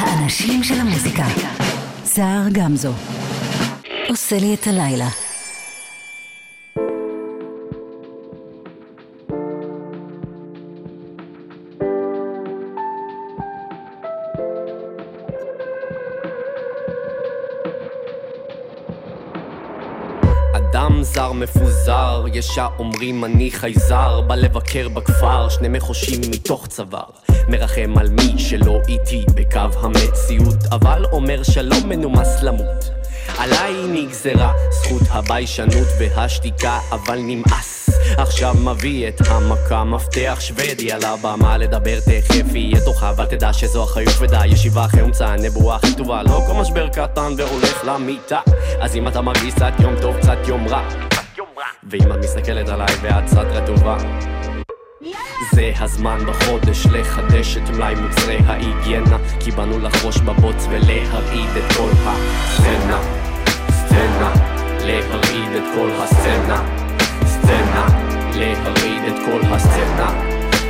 האנשים של המוזיקה. סער גמזו. עושה לי את הלילה. זר מפוזר, יש האומרים אני חייזר, בא לבקר בכפר, שני מחושים מתוך צוואר, מרחם על מי שלא איתי בקו המציאות, אבל אומר שלום מנומס למות. עליי נגזרה זכות הביישנות והשתיקה, אבל נמאס. עכשיו מביא את המכה, מפתח שוודי על הבמה לדבר תכף יהיה תורך, אבל תדע שזו אחריות כבדה, ישיבה אחרי הומצאה, נבואה הכי טובה, לא כל משבר קטן והולך למיטה. אז אם אתה מרגיש קצת יום טוב, קצת יום רע, ואם את מסתכלת עליי ואת קצת רטובה זה הזמן בחודש לחדש את מלאי מוצרי ההיגיינה כי באנו לחרוש בבוץ ולהרעיד את כל הסצנה. סצנה להרעיד את כל הסצנה. סצנה להרעיד את כל הסצנה.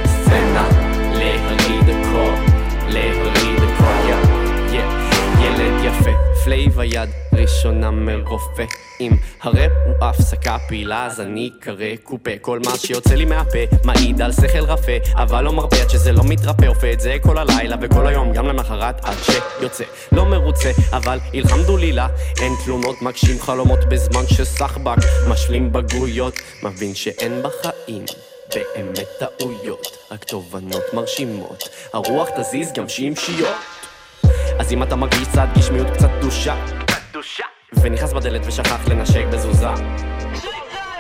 סצנה להרעיד את כל להרעיד את כל ילד יפה פלייב היד ראשונה מרופא. אם הראפ הוא הפסקה פעילה אז אני קרא קופה. כל מה שיוצא לי מהפה מעיד על שכל רפה אבל לא מרפה עד שזה לא מתרפא. עופה את זה כל הלילה וכל היום גם למחרת עד שיוצא. לא מרוצה אבל אלחמדולילה אין תלונות מגשים חלומות בזמן שסחבק. משלים בגרויות מבין שאין בחיים באמת טעויות, רק תובנות מרשימות הרוח תזיז גם שמשיות אז אם אתה מרגיש קצת גשמיות קצת קדושה ונכנס בדלת ושכח לנשק בזוזה.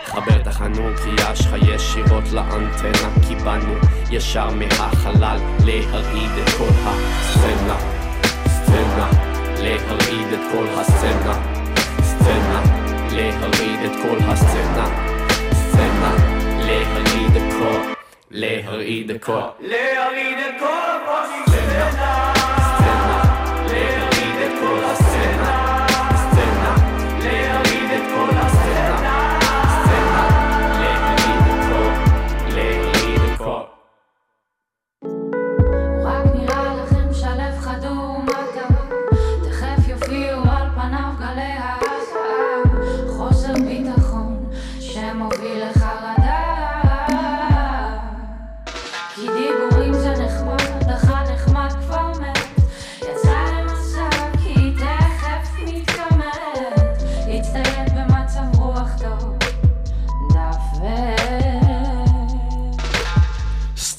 חבר את החנון קריאה שלך ישירות לאנטנה כי באנו ישר מהחלל להרעיד את כל הסצנה. סצנה להרעיד את כל הסצנה. סצנה להרעיד את כל הסצנה. סצנה להרעיד את כל להרעיד את כל להרעיד את כל הסצנה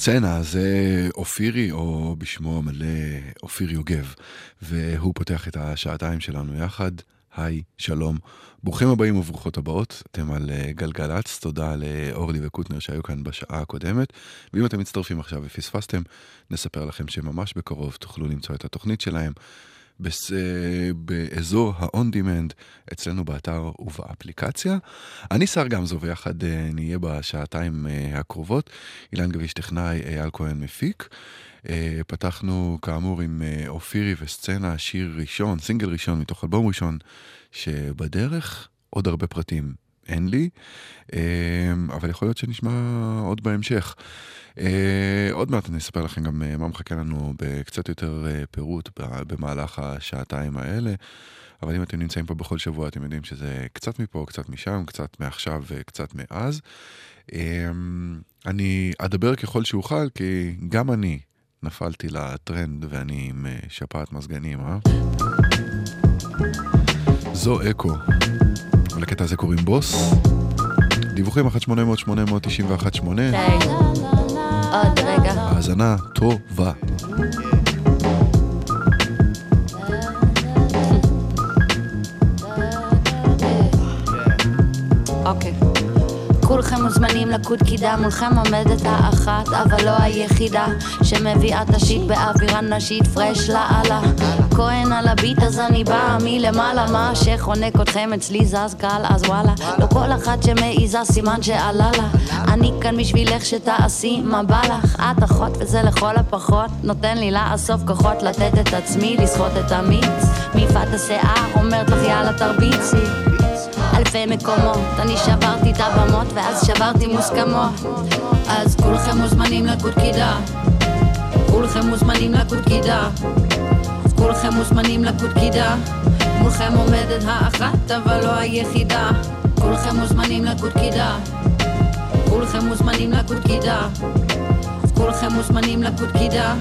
סצנה זה אופירי, או בשמו המלא אופיר יוגב, והוא פותח את השעתיים שלנו יחד. היי, שלום. ברוכים הבאים וברוכות הבאות, אתם על אה, גלגלצ, תודה לאורלי וקוטנר שהיו כאן בשעה הקודמת. ואם אתם מצטרפים עכשיו ופספסתם, נספר לכם שממש בקרוב תוכלו למצוא את התוכנית שלהם בס... באזור ה-on demand אצלנו באתר ובאפליקציה. אני שר גמזו ויחד אה, נהיה בשעתיים אה, הקרובות. אילן גביש טכנאי, אייל כהן מפיק. אה, פתחנו כאמור עם אופירי וסצנה, שיר ראשון, סינגל ראשון מתוך אלבום ראשון שבדרך, עוד הרבה פרטים אין לי, אבל יכול להיות שנשמע עוד בהמשך. אה, עוד מעט אני אספר לכם גם אה, מה מחכה לנו בקצת יותר אה, פירוט במהלך השעתיים האלה. אבל אם אתם נמצאים פה בכל שבוע, אתם יודעים שזה קצת מפה, קצת משם, קצת מעכשיו וקצת מאז. אני אדבר ככל שאוכל, כי גם אני נפלתי לטרנד ואני עם שפעת מזגנים, אה? זו אקו. ולקטע הזה קוראים בוס. דיווחים 1-800-891-8. עוד רגע. האזנה טובה. אוקיי. כולכם מוזמנים לקוד קידה, מולכם עומדת האחת, אבל לא היחידה, שמביאה את השיט באווירה נשית פרש לאללה. כהן על הביט אז אני באה מלמעלה, מה שחונק אתכם אצלי זז קל, אז וואלה. לא כל אחת שמעיזה סימן שעלה לה. אני כאן בשבילך שתעשי מה בא לך. את אחות וזה לכל הפחות, נותן לי לאסוף כוחות לתת את עצמי, לסחוט את המיץ. מיפת השיער אומרת לך יאללה תרביצי. אלפי מקומות. אני שברתי את הבמות ואז שברתי מוסכמות. אז כולכם מוזמנים לקוד קידה. כולכם מוזמנים לקוד קידה. כולכם מוזמנים לקודקידה מולכם עומדת האחת אבל לא היחידה. כולכם מוזמנים לקודקידה כולכם מוזמנים לקודקידה כולכם מוזמנים לקודקידה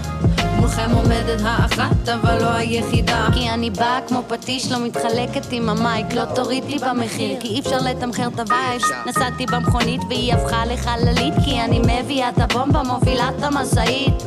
מולכם עומדת האחת אבל לא היחידה. כי אני באה כמו פטיש לא מתחלקת עם המייק לא תוריד לי במחיר. כי אי אפשר לתמחר את ה vibes נסעתי במכונית והיא הפכה לחללית. כי אני מביאה את הבומבה מובילה את המשאית.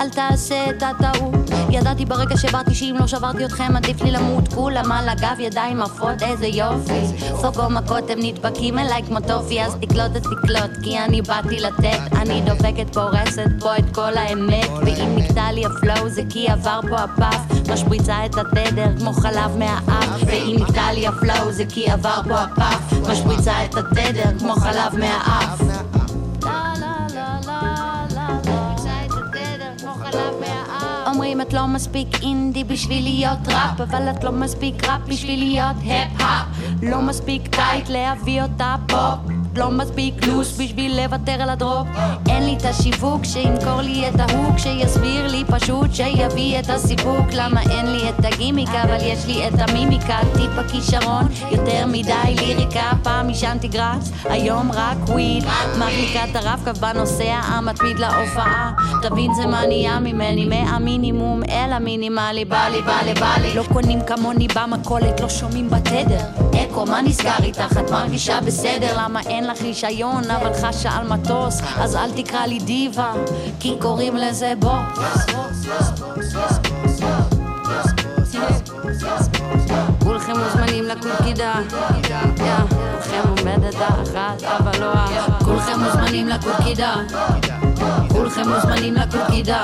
אל תעשה את הטעות ידעתי ברגע שבאתי שאם לא שברתי אתכם עדיף לי למות. כולם על הגב ידיים עפות איזה יופי. סוגו מכות הם נדבקים אליי כמו טופי. אז תקלוט את תקלוט כי אני באתי לתת. אני דופקת פורסת פה את כל האמת. ואם נקטע לי ה flow זה כי עבר פה הפף משפריצה את התדר כמו חלב מהאף. ואם נקטע לי ה flow זה כי עבר פה הפף משפריצה את התדר כמו חלב מהאף אומרים את לא מספיק אינדי בשביל להיות ראפ אבל את לא מספיק ראפ בשביל להיות היפ-הופ לא מספיק tight להביא אותה פופ לא מספיק loose בשביל לוותר על ה drop אין לי את השיווק שימכור לי את ה hook שיסביר לי פשוט שיביא את הסיפוק. למה אין לי את הגימיק אבל יש לי את המימיקה. טיפה כישרון יותר מדי ליריקה. פעם עישנתי grass היום רק weed. מחליקת הרב-קו בנוסע המתמיד להופעה. תבין זה מה נהיה ממני מהמינימום אל המינימלי. בא לי בא לי בא לי. לא קונים כמוני במכולת לא שומעים בתדר. אקו מה נסגר איתך? את מרגישה בסדר. למה אין לך רישיון אבל חשה על מטוס אז אל תקרא לי דיבה כי קוראים לזה בוס. כולכם מוזמנים לקודקידה כולכם עומדת האחת אבל לא ה... כולכם מוזמנים לקודקידה כולכם מוזמנים לקודקידה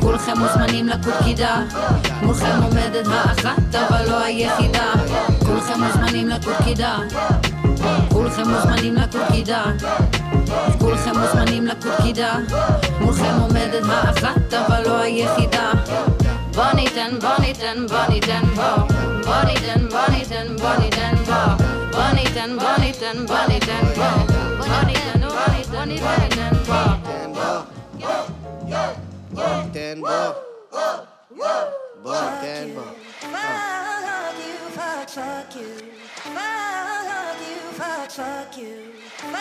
כולכם מוזמנים לקודקידה מולכם עומדת האחת אבל לא היחידה. כולכם מוזמנים לקודקידה כולכם מוזמנים לקודקידה כולכם מוזמנים לקודקידה מולכם עומדת האחת אבל לא היחידה בוא ניתן בוא ניתן בוא ניתן בוא בוא ניתן בוא ניתן בוא ניתן בוא בוא ניתן בוא ניתן בוא ניתן בוא בוא ניתן בוא ניתן בוא ניתן בוא ניתן בוא בוא ניתן בוא Fuck you, fuck you, fuck, fuck you, fuck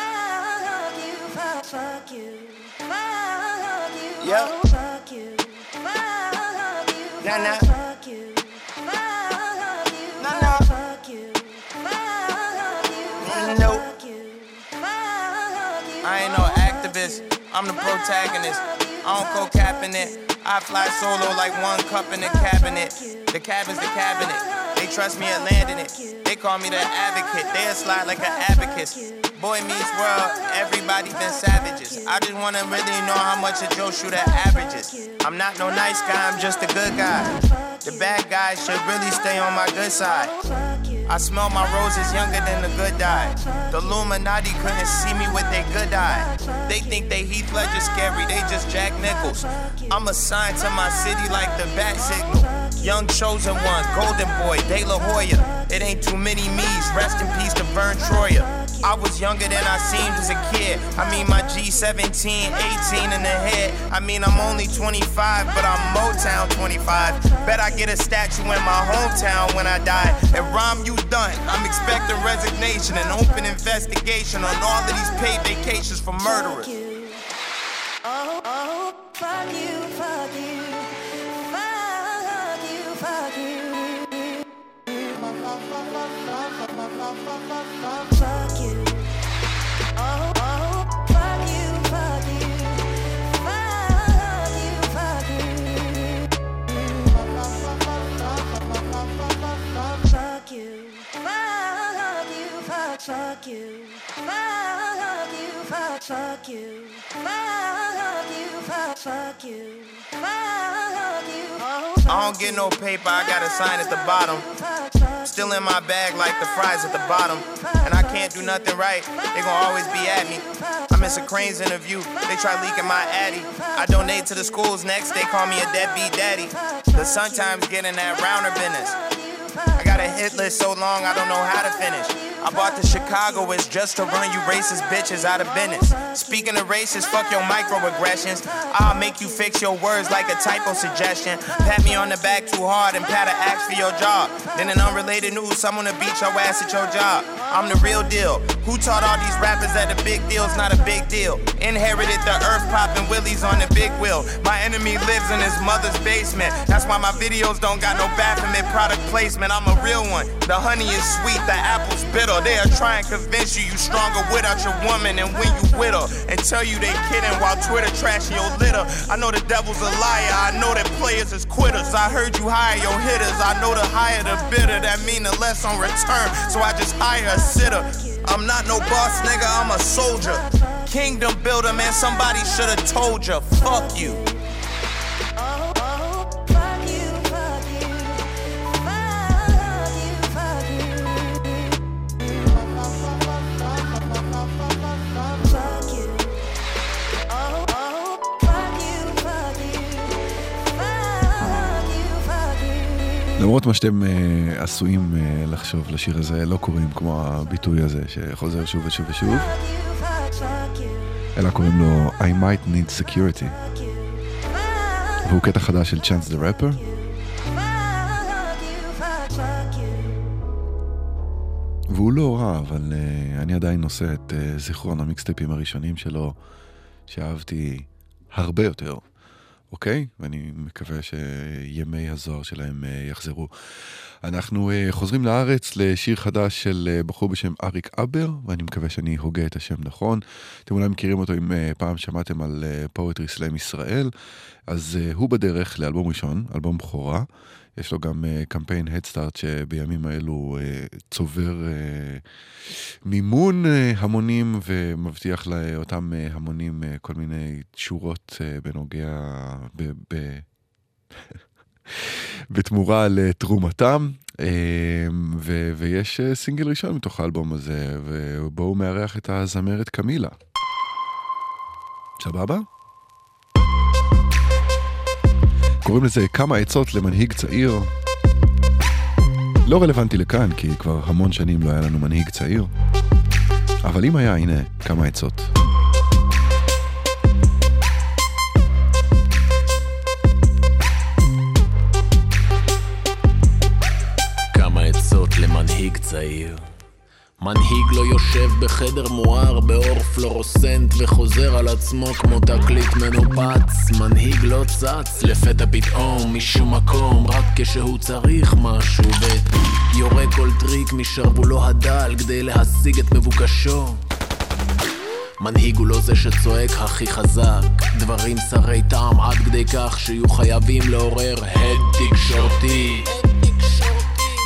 you, fuck, fuck you, fuck you, yep. Oh, fuck you, fuck you, nah, nah. fuck you, fuck you, nah, nah. fuck you, fuck you, nope. fuck you, I ain't no oh, activist, I'm the protagonist. I don't go capping it. I fly solo like one cup in the cabinet. The cabin's the cabinet. Trust me at landing it. They call me the advocate. They'll slide like an abacus. Boy meets world, everybody been savages. I just wanna really know how much a Joe shooter averages. I'm not no nice guy, I'm just a good guy. The bad guys should really stay on my good side. I smell my roses younger than the good die. The Illuminati couldn't see me with their good eye. They think they Heath Ledger scary, they just Jack Nichols. I'm assigned to my city like the bat signal. Young chosen one, golden boy, De La Hoya. It ain't too many me's. Rest in peace to Vern Troyer. I was younger than I seemed as a kid. I mean, my G17, 18 in the head. I mean, I'm only 25, but I'm Motown 25. Bet I get a statue in my hometown when I die. And Rom, you done. I'm expecting resignation and open investigation on all of these paid vacations for murderers. Fuck you. Oh, oh, fuck you, fuck you. fuck you, fuck you, fuck, fuck you, fuck you, fuck, fuck you, fuck you. I don't get no paper, I got a sign at the bottom. Still in my bag like the fries at the bottom. And I can't do nothing right, they gon' always be at me. I miss a Crane's interview, they try leaking my addy. I donate to the schools next, they call me a deadbeat daddy. The sometimes getting that rounder business. I got a hit list so long I don't know how to finish. I bought the Chicago is just to run you racist bitches out of business. Speaking of racist, fuck your microaggressions. I'll make you fix your words like a typo suggestion. Pat me on the back too hard and pat a axe for your job. Then in unrelated news, someone to beat your ass at your job. I'm the real deal. Who taught all these rappers that the big deal's not a big deal? Inherited the earth popping willies on the big wheel. My enemy lives in his mother's basement. That's why my videos don't got no Baphomet product placement. I'm a real one. The honey is sweet, the apple's bitter. They'll try and convince you you stronger without your woman and when you with her. And tell you they kidding while Twitter trashing your litter. I know the devil's a liar. I know that players is quitters. I heard you hire your hitters. I know the higher the bidder. That mean the less on return. So I just hire a sitter. I'm not no boss nigga, I'm a soldier. Kingdom builder, man, somebody should have told you. Fuck you. למרות מה שאתם uh, עשויים uh, לחשוב לשיר הזה, לא קוראים כמו הביטוי הזה שחוזר שוב ושוב ושוב, אלא קוראים לו I might need security. והוא קטע חדש של Chance the Rapper. והוא לא רע, אבל uh, אני עדיין נושא את uh, זיכרון המיקסטייפים הראשונים שלו, שאהבתי הרבה יותר. אוקיי? ואני מקווה שימי הזוהר שלהם אה, יחזרו. אנחנו אה, חוזרים לארץ לשיר חדש של אה, בחור בשם אריק אבר, ואני מקווה שאני הוגה את השם נכון. אתם אולי מכירים אותו אם פעם שמעתם על פואטרי סלאם ישראל, אז הוא בדרך לאלבום ראשון, אלבום בכורה. יש לו גם uh, קמפיין הדסטארט שבימים האלו uh, צובר uh, מימון המונים ומבטיח לאותם המונים כל מיני תשורות בנוגע, ב, ב, בתמורה לתרומתם. ו- ויש סינגל ראשון מתוך האלבום הזה, ובו הוא מארח את הזמרת קמילה. סבבה? קוראים לזה כמה עצות למנהיג צעיר. לא רלוונטי לכאן, כי כבר המון שנים לא היה לנו מנהיג צעיר. אבל אם היה, הנה, כמה עצות. כמה עצות למנהיג צעיר. מנהיג לא יושב בחדר מואר באור פלורוסנט וחוזר על עצמו כמו תקליט מנופץ. מנהיג לא צץ לפתע פתאום משום מקום רק כשהוא צריך משהו ויורה כל טריק משרוולו הדל כדי להשיג את מבוקשו. מנהיג הוא לא זה שצועק הכי חזק. דברים חסרי טעם עד כדי כך שיהיו חייבים לעורר הד תקשורתי.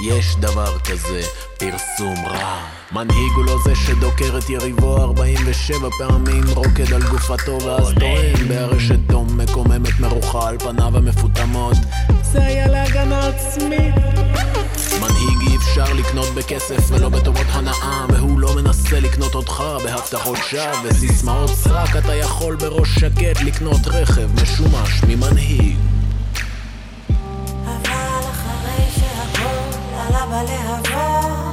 יש דבר כזה, פרסום רע. מנהיג הוא לא זה שדוקר את יריבו 47 פעמים, רוקד על גופתו ואז טוען בארשת דום מקוממת מרוחה על פניו המפותמות. זה היה להגנה עצמית. מנהיג אי אפשר לקנות בכסף ולא בטובות הנאה והוא לא מנסה לקנות אותך בהבטחות שווא וסיסמאות סרק אתה יכול בראש שקט לקנות רכב משומש ממנהיג בלהבות.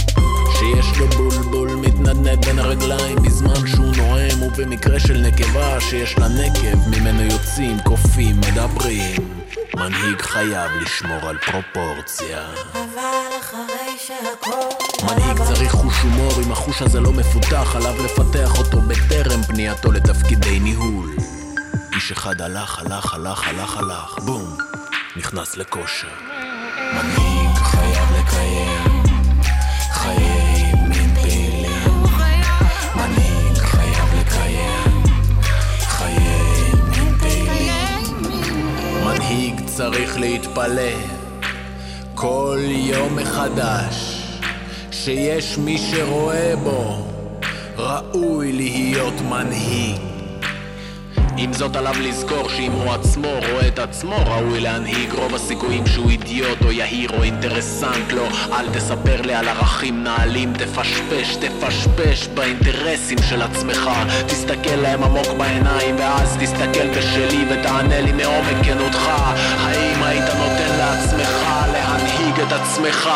שיש לו בולבול מתנדנד בין הרגליים בזמן שהוא נואם ובמקרה של נקבה שיש לה נקב ממנו יוצאים, קופים, מדברים. מנהיג חייב לשמור על פרופורציה. אבל אחרי שהכל מנהיג צריך חוש הומור אם החוש הזה לא מפותח עליו לפתח אותו בטרם פנייתו לתפקידי ניהול. איש אחד הלך, הלך, הלך, הלך, הלך, בום נכנס לכושר. מנהיג צריך להתפלא כל יום מחדש שיש מי שרואה בו ראוי להיות מנהיג. עם זאת עליו לזכור שאם הוא עצמו רואה את עצמו ראוי להנהיג רוב הסיכויים שהוא אידיוט או יהיר או אינטרסנט. לא אל תספר לי על ערכים נעלים. תפשפש, תפשפש באינטרסים של עצמך. תסתכל להם עמוק בעיניים ואז תסתכל בשלי ותענה לי מעומק כנותך. האם היית נותן לעצמך להנהיג את עצמך?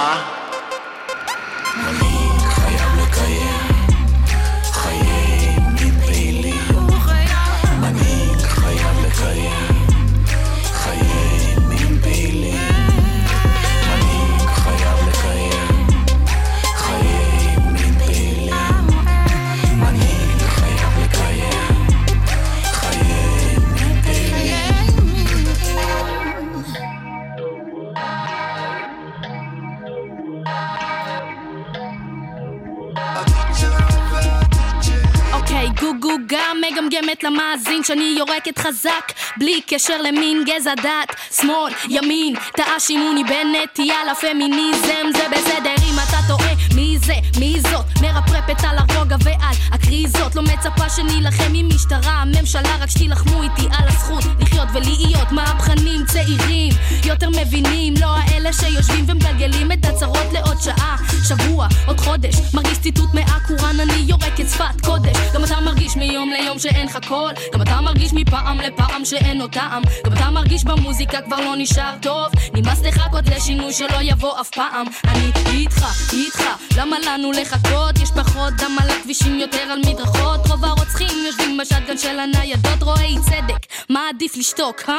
מגמגמת למאזין שאני יורקת חזק בלי קשר למין גזע דת. שמאל, ימין, טעה שימוני בנטייה לפמיניזם זה בסדר אם אתה טועה. מי זה, מי זאת? מרפרפת על הרוגע ועל הקריזות. לא מצפה שנילחם עם משטרה הממשלה רק שתילחמו איתי על הזכות לחיות ולהיות מהפכנים צעירים. יותר מבינים לא האלה שיושבים ומגלגלים את הצרות לעוד שעה. שבוע, עוד חודש מרגיש ציטוט מהקוראן אני יורקת שפת קודש. גם אתה מרגיש מיום ליום שאין לך קול. גם אתה מרגיש מפעם לפעם שאין לו טעם. גם אתה מרגיש במוזיקה כבר לא נשאר טוב. נמאס לחכות לשינוי שלא יבוא אף פעם. אני איתך, איתך למה לנו לחכות? יש פחות דם על הכבישים יותר על מדרכות. רוב הרוצחים יושבים בשטגן של הניידות. רואי צדק מה עדיף לשתוק, אה?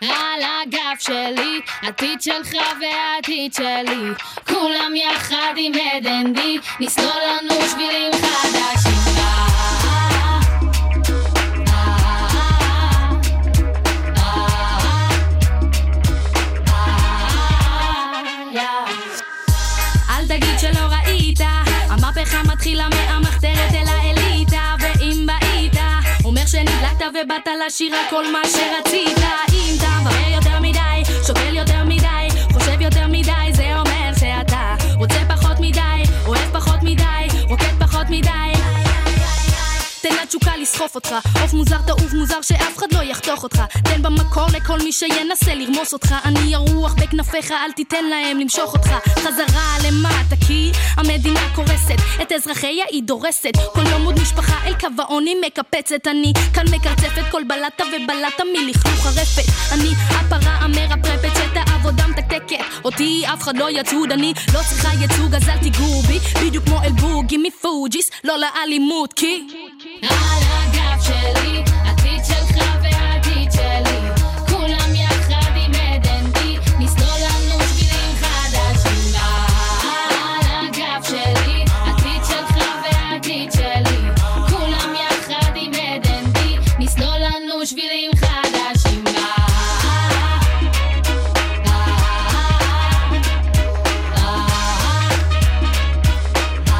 על הגב שלי, עתיד שלך והעתיד שלי. כולם יחד עם הדנדי נסלול לנו שבילים חדשים ובאת לשיר הכל מה שרצית. אם אתה מבאר יותר מדי, שוקל יותר מדי, תן לתשוקה לסחוף אותך. עוף מוזר תעוף מוזר שאף אחד לא יחתוך אותך. תן במקור לכל מי שינסה לרמוס אותך. אני הרוח בכנפיך אל תיתן להם למשוך אותך. חזרה למטה כי המדינה קורסת. את אזרחיה היא דורסת. כל יום עוד משפחה אל קו העוני מקפצת. אני כאן מקרצפת כל בלטה ובלטה מלכלוך הרפת. אני הפרה המרפרפת שאת העבודה מתקתקת. אותי אף אחד לא יצוד אני לא צריכה ייצוג אז אל תיגעו בי. בדיוק כמו אל בוגי מפוג'יס לא לאלימות כי על הגב שלי,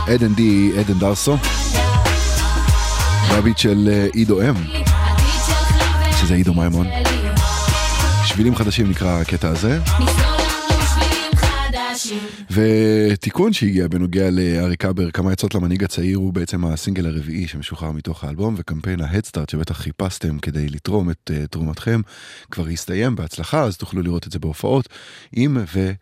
עדן די, עדן דרסו. והביט של אה, עידו אם, שזה עידו מימון. שבילים חדשים נקרא הקטע הזה. ותיקון שהגיע בנוגע לאריק קאבר, כמה עצות למנהיג הצעיר, הוא בעצם הסינגל הרביעי שמשוחרר מתוך האלבום, וקמפיין ההדסטארט שבטח חיפשתם כדי לתרום את uh, תרומתכם, כבר הסתיים בהצלחה, אז תוכלו לראות את זה בהופעות, אם ו...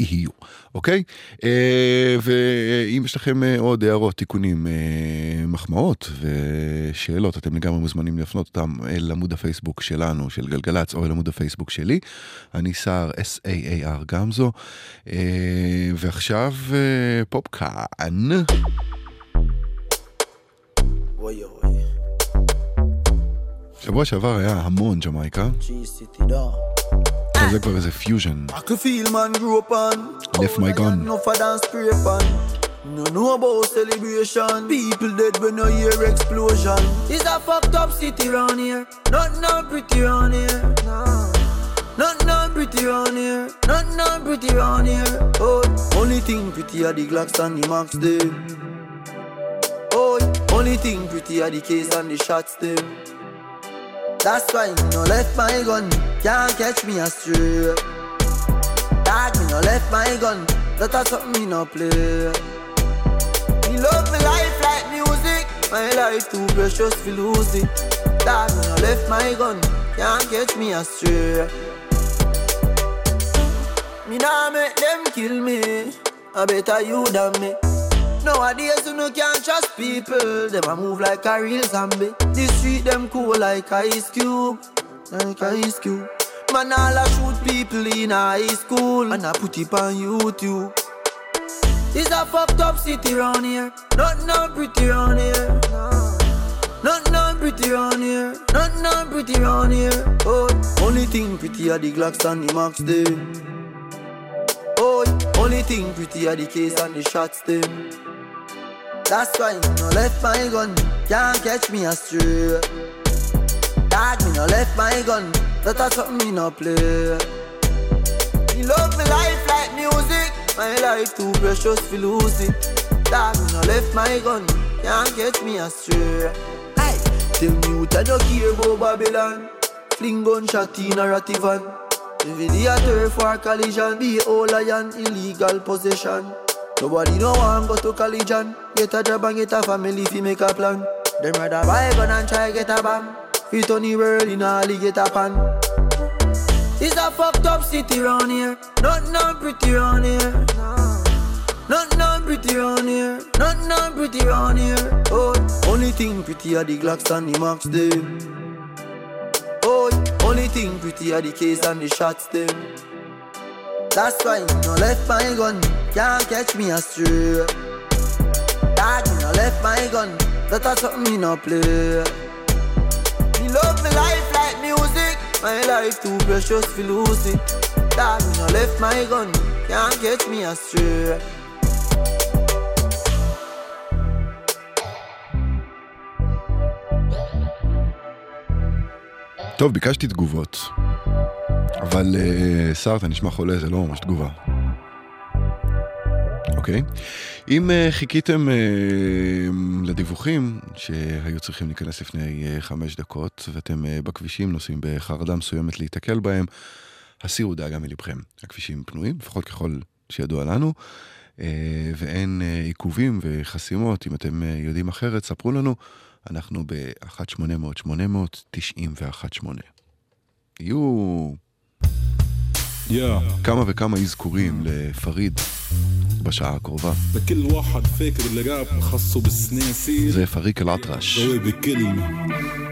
יהיו, אוקיי? אה, ואם יש לכם אה, עוד הערות, תיקונים, אה, מחמאות ושאלות, אתם לגמרי מוזמנים להפנות אותם אל עמוד הפייסבוק שלנו, של גלגלצ, או אל עמוד הפייסבוק שלי. אני סער, S-A-A-R גמזו, ועכשיו פופקאן. שבוע שעבר היה המון ג'מייקה. like but it's a fusion. I could feel man grew up on. Left my gun. No for dance spray pan. No know about celebration. People dead when no hear explosion. It's a fucked up city round here. Not no pretty round here. No. Not no pretty round here. Not no pretty round here. Oh, only thing pretty are the Glocks and the Max them. Oh, only thing pretty are the case and the shots them. That's why me no left my gun. Can't catch me astray. Dog, me no left my gun. that a something me no play. Me love me life like music, my life too precious to lose it. Dad, me no left my gun, can't catch me astray. Me nah make them kill me, I better you than me. Nowadays you no can't trust people, them a move like a real zombie. The street them cool like ice cube, like ice cube. Man all a shoot people in high school and I put it on YouTube. It's a fucked up city round here, not no pretty round here. Not no pretty round here, not no pretty round here. Oh, only thing pretty are the Glocks and the Max them. Oh, only thing pretty are the case and the shots them. That's why me no left my gun, can't catch me astray. Dad, me no left my gun, that a something me no play. Me love me life like music, my life too precious to lose it. Dad, me no left my gun, can't catch me astray. Hey, tell me what you no care about Babylon. Fling gunshot in a ratty van. Nvidia turf for a collision, be all lion, illegal possession. Nobody no want go to collision. Get a job and get a family fi make a plan. Them rather buy a gun and try get a bomb. On the world in a alligator pan. It's a fucked up city round here. Not no pretty round here. Not no pretty round here. Not no pretty round here. Oh, only thing pretty are the Glocks and the Max them. Oh, only thing pretty are the case and the shots them. That's why me no left my gun, can't catch me astray. Dad, me no left my gun, that a something me no play. Me love me life like music, my life too precious to lose it. Dad, me no left my gun, can't catch me astray. טוב, ביקשתי תגובות, אבל אה, שר, אתה נשמע חולה, זה לא ממש תגובה. אוקיי? אם אה, חיכיתם אה, לדיווחים שהיו צריכים להיכנס לפני אה, חמש דקות, ואתם אה, בכבישים נוסעים בחרדה מסוימת להיתקל בהם, הסירו דאגה מלבכם. הכבישים פנויים, לפחות ככל שידוע לנו, אה, ואין אה, עיכובים וחסימות. אם אתם אה, יודעים אחרת, ספרו לנו. אנחנו ב-1-800-891-8. יהיו yeah. כמה וכמה אזכורים לפריד בשעה הקרובה. זה פריק אל-עטרש.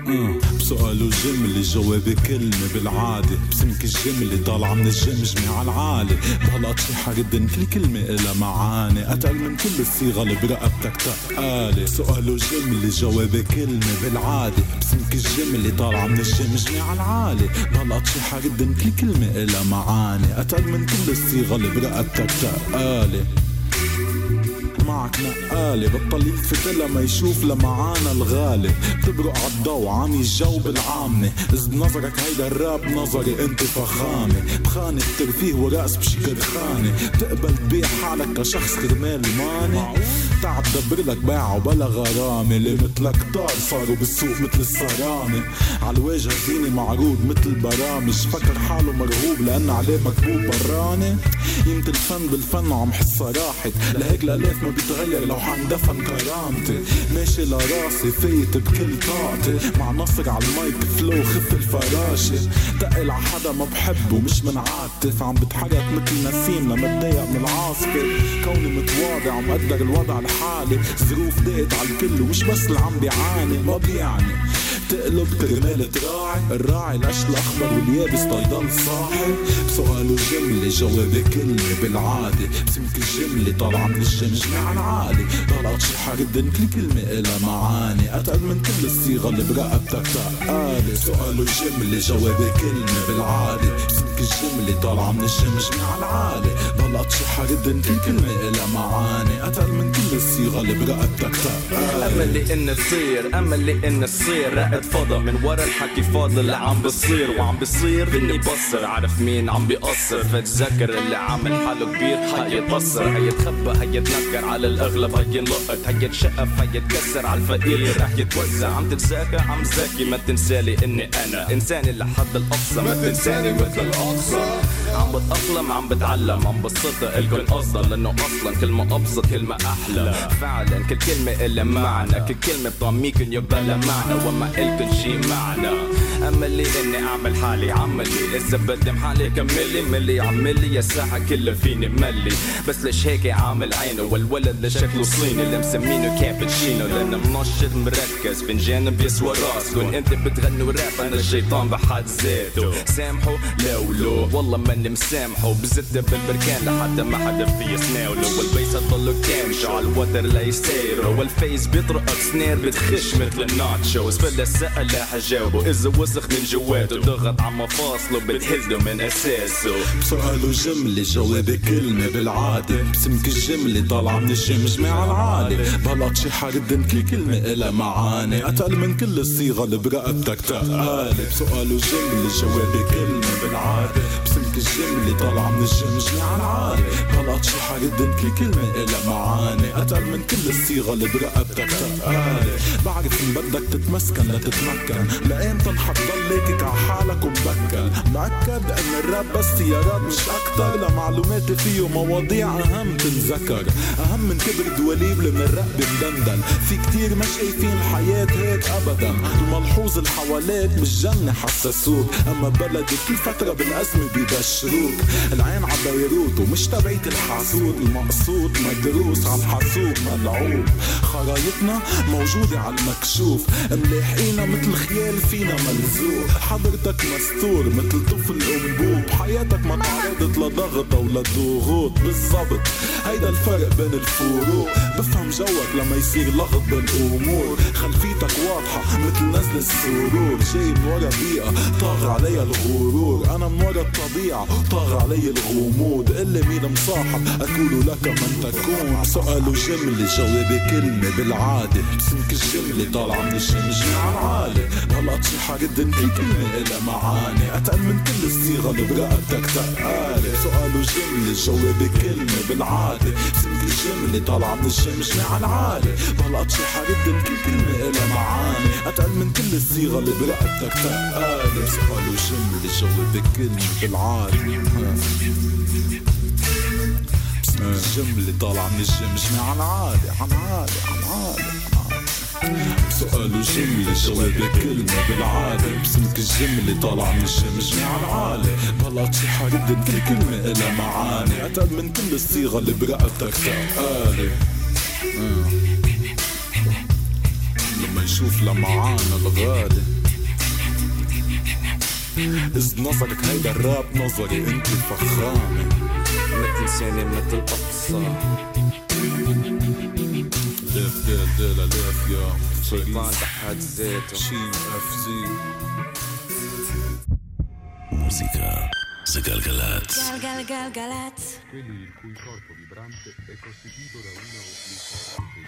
جوابي كلمة آه. بسؤاله جملة جوابي كلمة بالعادة. بسمك الجملة طالعة من الجمجمة على العالي بهالقط شي حردن كل كلمة إلها معاني. أتقل من كل الصيغة اللي برقبتك تقالي سؤاله جملة جوابي كلمة بالعادة. بسمك الجملة طالعة من الجمجمة على العالي بهالقط شي حردن كل كلمة إلها معاني. أتقل من كل الصيغة اللي برقبتك تقالي معك نقالة بطل يلفت لما يشوف لمعانا الغالي بتبرق عالضو عم يجاوب العامة إذ بنظرك هيدا الراب نظري أنت فخامة. بخانة ترفيه ورقص بشكل خانة. بتقبل تبيع حالك كشخص كرمال ماني تعب دبر لك بيعة وبلا غرامة. اللي مثلك طار صاروا بالسوق مثل الصرامة. عالواجهة زينة معروض مثل برامج. فكر حاله مرغوب لأن عليه مكتوب برانة. قيمة الفن بالفن وعم حسها راحت. لهيك الألاف ما بيتغير لو حندفن كرامتي. ماشي لراسي فايت بكل طاقتي. مع نصر على المايك فلو خف الفراشة. تقل ع حدا ما بحبه مش من عاتف عم بتحرك مثل نسيم لما اتضايق من العاصفة. كوني متواضع ومقدر الوضع لحالي ظروف ضاقت على الكل ومش بس اللي عم بيعاني ما بيعني. تقلب كرمال تراعي الراعي القش الأخضر واليابس تيضل صاحي. بسؤاله جملة جوابي كلمة بالعادة. بسمك الجملة طالعة من الجمجمة على العالي طلعت شي حردن كل كلمة إلها معاني. أتقل من كل الصيغة اللي برقبتك تقالي سؤاله جملة جوابي كلمة بالعادة. بسمك الجملة طالعة من الجمجمة على العالي. طلعت شي حردن كل كلمة إلها معاني. أتقل من كل الصيغة اللي برقبتك تقالي املي إن تصير املي إن تصير. رائد فضا من ورا الحكي فاضل اللي عم بصير. وعم بصير فيني بصر. عارف مين عم بيقصر؟ فتذكر اللي عامل حاله كبير. هيتبصر هيتخبى هيتنكر على الأغلب هينلقط هيتشقف هيتكسر على الفقير رح يتوزع. عم تتذاكى عم زاكي ما تنسالي إني أنا انساني لحد الاقصى ما تنساني مثل Rock. عم بتأقلم عم بتعلم عم بصدق الكل قصدا لأنه أصلا كلمة أبسط كلمة أحلى. فعلا كل كلمة إلها معنى كل كلمة بطعميكن يبلا معنى وما إلكن شي معنى. املي إني أعمل حالي عملي إذا بدي حالي كملي ملي عملي يا ساحة كلها فيني ملي. بس ليش هيك عامل عينه؟ والولد اللي شكله صيني اللي مسمينه كابتشينو. لأنه منشط مركز فنجان بيسوى راس. كون أنت بتغنوا راب أنا الشيطان بحد ذاته. سامحوا لو لو والله ماني مسامحه بزت بالبركان لحتى ما حدا في يسناوله والبيس تضلوا كامشوا على الوتر ليسيروا والفيس بيطرق سنير بتخش مثل الناتشوز فلا سأل حجاوبه اذا وسخ من جواته ضغط على مفاصله بتهزه من أساسه. سؤاله جملة جوابي كلمة بالعادة. بسمك الجملة طالعة من الجمجمة على العالي بلط شي حرد كل كلمة إلها معاني. أتقل من كل الصيغة اللي برقبتك تقالب سؤاله جملة جوابي كلمة بالعادة. بسمك الجملة طالعة من الجمجمة على العالي بلط شي كل كلمة إلها معاني. أتقل من كل الصيغة اللي برقبتك تقالب بعرف إن بدك تتمسكن لتتمكن لأمتى حتضل ليكك على حالك ومبكل مأكد إن الراب بس سيارات مش أكتر. لمعلوماتي فيه مواضيع أهم تنذكر. أهم من كبر دواليب لمن الراب بندندن في كتير ما شايفين الحياة هيك ابدا. الملحوظ اللي حواليك مش جنة حسسوك أما بلدي كل فترة بالأزمة بيبشروك العين عبيروت ومش تبعيت الحاسوت المقصود مدروس على الحاسوب ملعوب خرايطنا موجودة على المكشوف. ملاحقينا مثل خيال فينا ملزوق. حضرتك مستور مثل طفل أنبوب. حياتك ما تعرضت لضغط أو لضغوط بالضبط هيدا الفرق بين الفروق. بفهم جوك لما يصير لغط بالأمور. خلفيتك واضحة مثل نزل السرور. جاي من ورا بيئة طاغ علي الغرور. أنا من ورا الطبيعة. طاغ علي الغموض اللي مين مصاحب. أقول لك من تكون. سؤاله جملة جوابي كلمة بالعادة. بسمك الجملة طالعة من الجمجمة على العالي غلط شي حرد كل كلمة إلها معاني. أتقل من كل الصيغة اللي برقبتك تقالي. سؤاله جملة جوابي كلمة بالعادة. سمك الجملة طالعة من الجمجمة على العالي غلط شي حرد كل كلمة إلها معاني. أتقل من كل الصيغة اللي برقبتك تقالي. سؤاله جملة جوابي كلمة بالعادة. بسم الجم اللي من الجمجمة عن عالي عن عالي عن عالي سؤال وجملة جواب كلمة بالعادة. بسمك الجملة طالعة من الجيم عن عالي بلاط شي جدا كل كلمة إلها معاني. أتقل من كل الصيغة اللي برقبتك تقالي آه. لما يشوف لمعانا الغالي. قصد نظرك هيدا الراب نظري أنت فخامة مثل سنة مثل الأقصى. لف دال دال ألاف يا. شيطان تحت ذاته شي أف زي موسيقى. Galgalats. Galgalgalats. Quelli il cui corpo vibrante è costituito da una o più corpi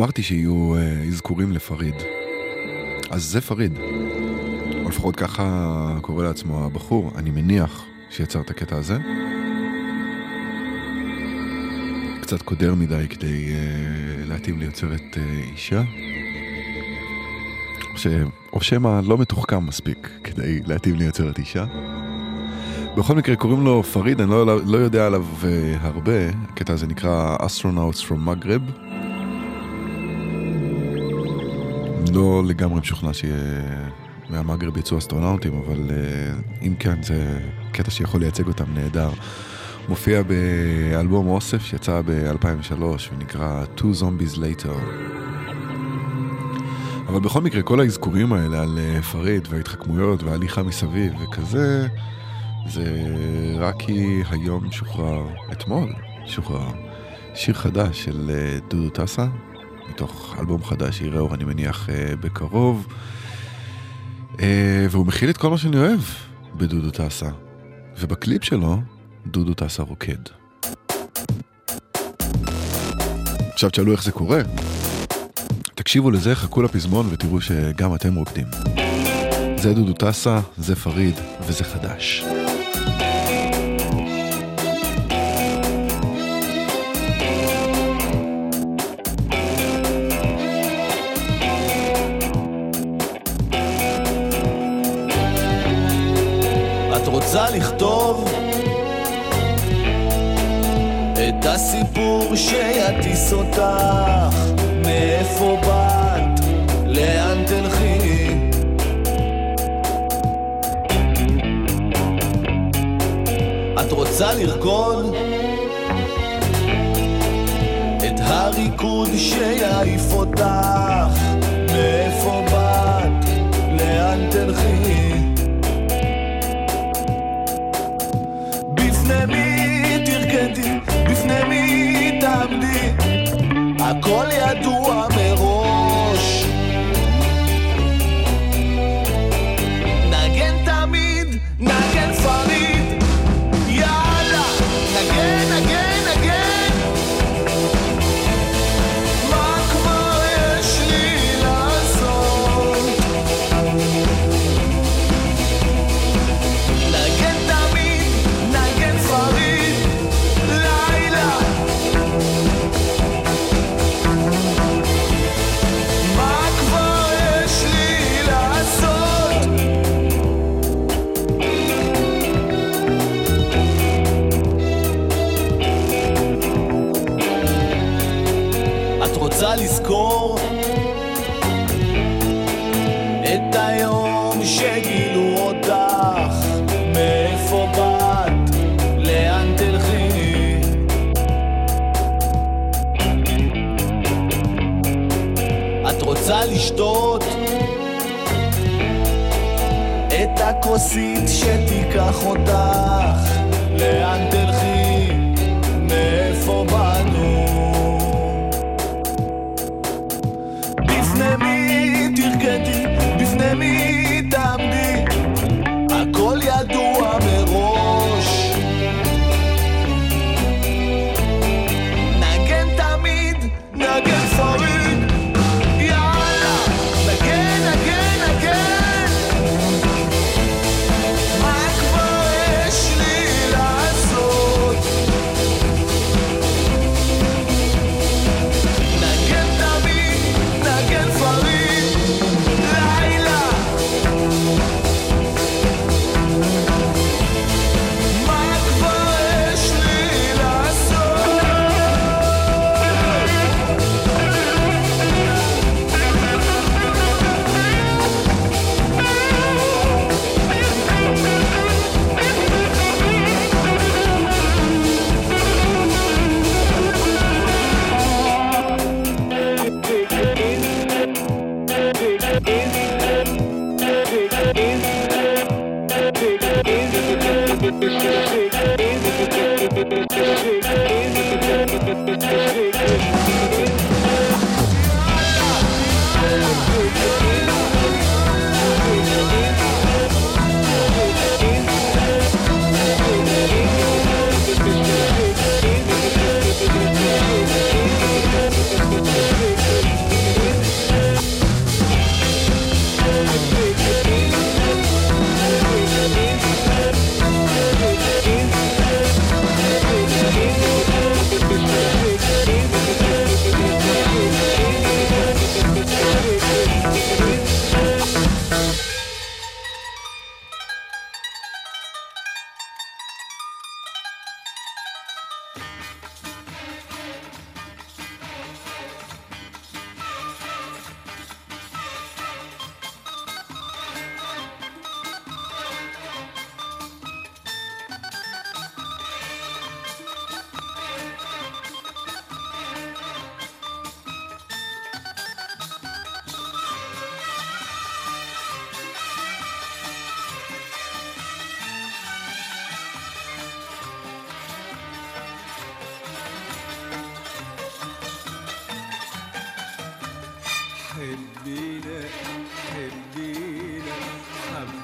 אמרתי שיהיו אה, אזכורים לפריד. אז זה פריד. או לפחות ככה קורא לעצמו הבחור, אני מניח שיצר את הקטע הזה. קצת קודר מדי כדי uh, להתאים ליוצרת uh, אישה. ש... או שמא לא מתוחכם מספיק כדי להתאים ליוצרת אישה. בכל מקרה קוראים לו פריד, אני לא, לא יודע עליו uh, הרבה, הקטע הזה נקרא Astronauts from Maghreb. לא לגמרי משוכנע שמהמגרב יצאו אסטרונאוטים, אבל uh, אם כן זה קטע שיכול לייצג אותם נהדר. מופיע באלבום אוסף שיצא ב-2003 ונקרא Two Zombies Later. אבל בכל מקרה, כל האזכורים האלה על uh, פריד וההתחכמויות וההליכה מסביב וכזה, זה רק כי היום שוחרר, אתמול שוחרר, שיר חדש של uh, דודו טסה, מתוך אלבום חדש שיראה אור, אני מניח, uh, בקרוב. Uh, והוא מכיל את כל מה שאני אוהב בדודו טסה. ובקליפ שלו, דודו טסה רוקד. עכשיו תשאלו איך זה קורה. תקשיבו לזה, חכו לפזמון ותראו שגם אתם רוקדים. זה דודו טסה, זה פריד וזה חדש. הסיפור שיטיס אותך מאיפה באת, לאן תלכי? את רוצה לרקוד? את הריקוד שיעיף אותך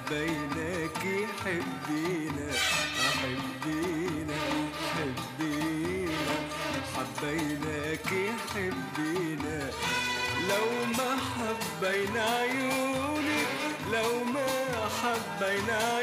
حبينا حبينا حبينا حبيناك حبينا لو ما حبينا عيونك لو ما حبينا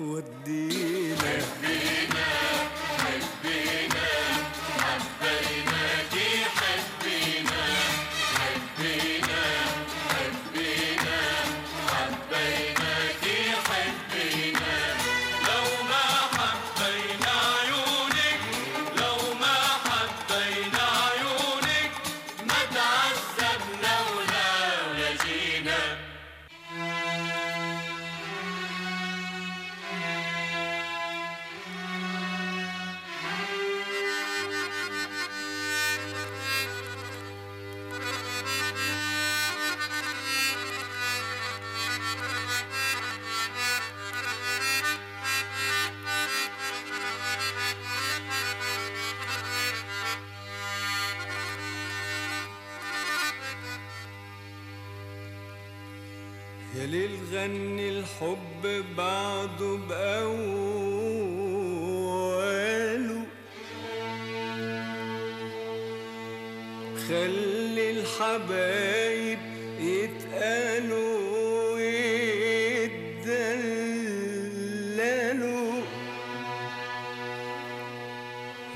would the يا ليل غني الحب بعده بأوله خلي الحبايب يتقالوا ويتدللوا.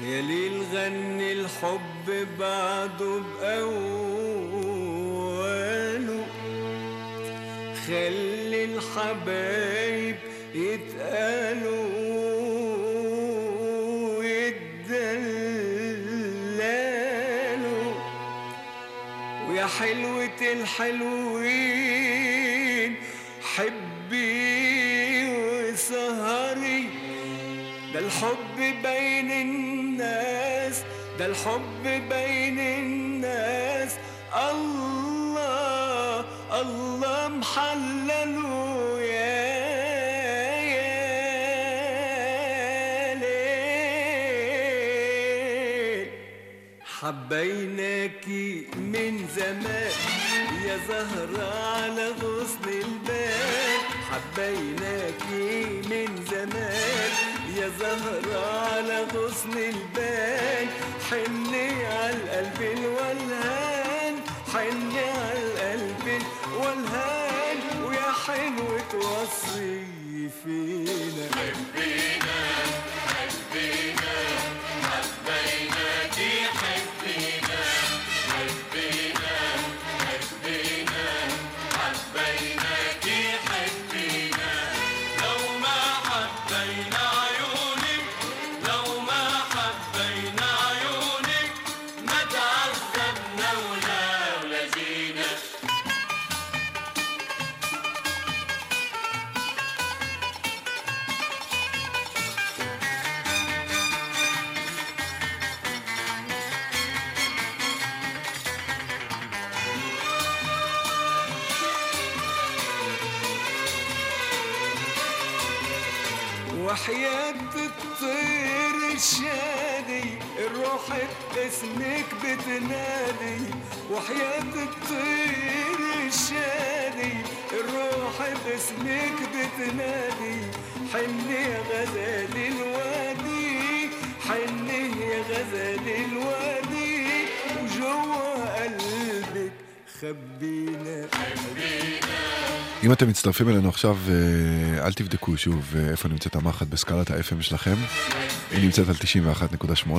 يا ليل غني الحب بعده بأوله خلي الحبايب يتقالوا ويتدللوا ويا حلوة الحلوين حبي وسهري. ده الحب بين الناس ده الحب بين الناس. الله الله محلله حبيناكي من زمان يا زهرة على غصن البال. حبيناكي من زمان يا زهرة على غصن البال. حني على القلب الولهان حني على القلب الولهان. ويا حلوة وصي فينا باسمك بتنادي وحياة الطير الشادي الروح باسمك بتنادي حن يا غزال الوادي حن يا غزال الوادي وجوا قلبك خبينا אם אתם מצטרפים אלינו עכשיו, אה, אל תבדקו שוב אה, איפה נמצאת המחט בסקלת ה-FM שלכם. היא נמצאת על 91.8,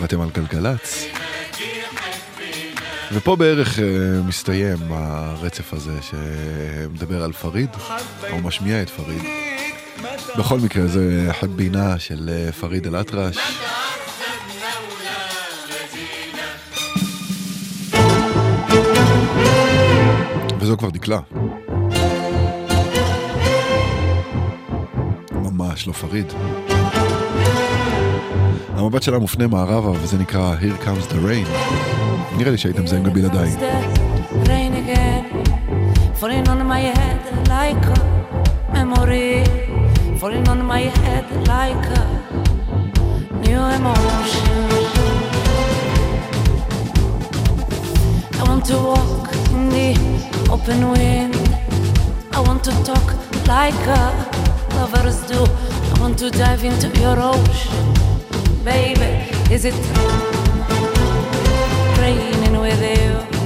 ואתם על גלגלצ. ופה בערך אה, מסתיים הרצף הזה שמדבר על פריד, או משמיע את פריד. בכל מקרה, זה חבינה של אה, פריד אל-אטרש. וזו כבר דקלה. ממש לא פריד. המבט שלה מופנה מערבה וזה נקרא Here Comes the Rain. נראה לי שהייתם מזהים גם בלעדיי. To walk in the open wind. I want to talk like a lovers do. I want to dive into your ocean, baby. Is it raining with you?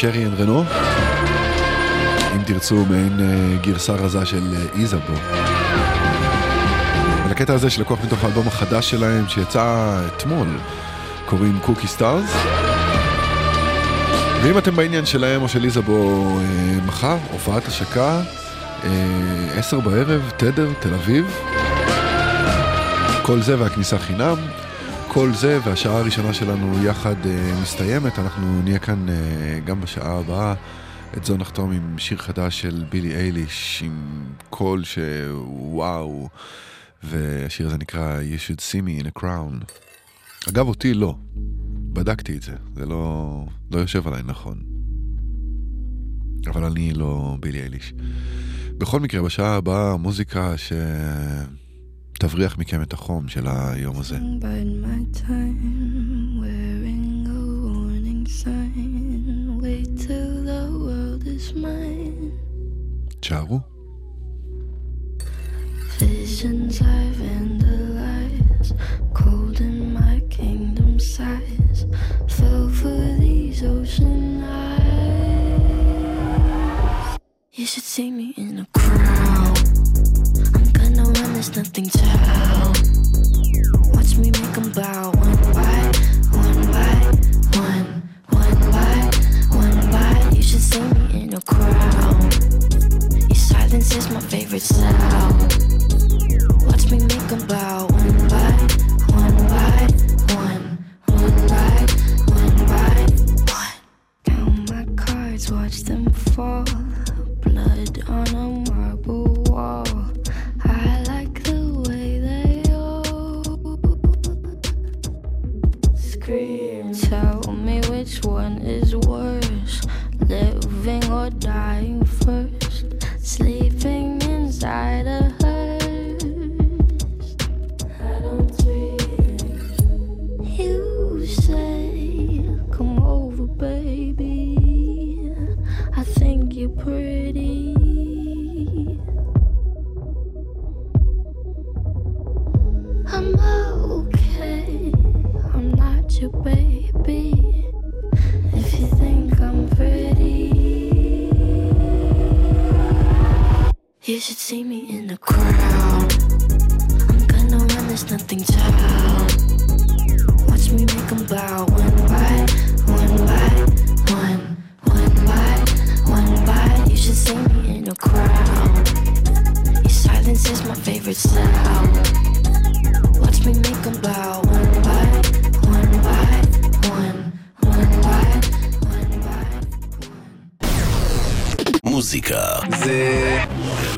שרי and רנו, אם תרצו, מעין אה, גרסה רזה של אה, איזאבו. ולקטע הזה שלקוח מתוך האלבום החדש שלהם שיצא אתמול, קוראים Cookie Stars. ואם אתם בעניין שלהם או של איזאבו אה, מחר, הופעת השקה, עשר בערב, תדר, תל אביב. כל זה והכניסה חינם. כל זה והשעה הראשונה שלנו יחד אה, מסתיימת, אנחנו נהיה כאן אה, גם בשעה הבאה. את זו נחתום עם שיר חדש של בילי אייליש, עם קול שוואו, והשיר הזה נקרא You should see me in a crown. אגב, אותי לא. בדקתי את זה, זה לא, לא יושב עליי נכון. אבל אני לא בילי אייליש. בכל מקרה, בשעה הבאה מוזיקה שתבריח מכם את החום של היום הזה. Bide my time, wearing a warning sign. Wait till the world is mine. תשארו. Visions I vandalize, cold in my kingdom size. Fell for these ocean eyes. You should see me in a crowd. There's nothing to help. Watch me make them bow one by one by one, one by one by. You should see me in a crowd. Your silence is my favorite sound. Watch me make them bow one by one by one, one by one by one. Count my cards, watch them fall. Living or dying you should see me in the crowd. I'm gonna run, there's nothing to Watch me make 'em bow one by one by one, one by one by. You should see me in a crowd. Your silence is my favorite sound. Watch me make 'em bow one by one by one, one by one by. מוזיקה זה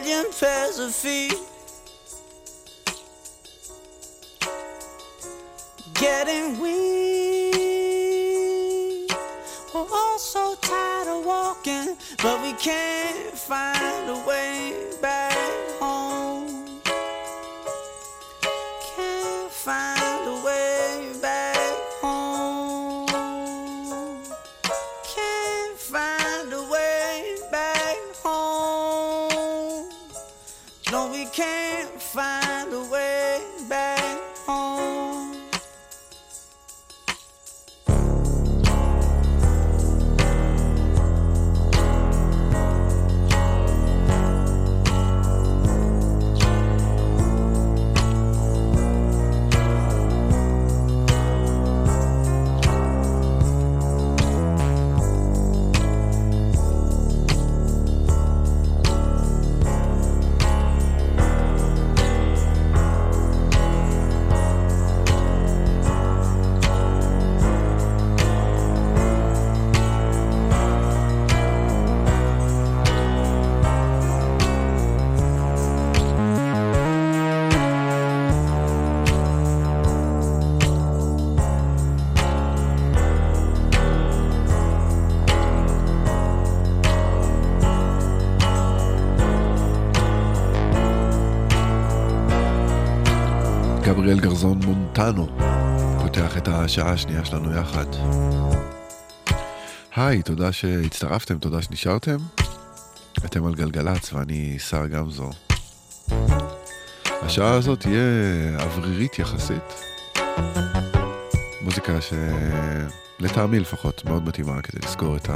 Million pairs of feet. Getting weak. We're all so tired of walking, but we can't find a way back home. אריאל גרזון מונטנו פותח את השעה השנייה שלנו יחד. היי, תודה שהצטרפתם, תודה שנשארתם. אתם על גלגלצ ואני שר גמזו. השעה הזאת תהיה אוורירית יחסית. מוזיקה שלטעמי לפחות מאוד מתאימה כדי לסגור את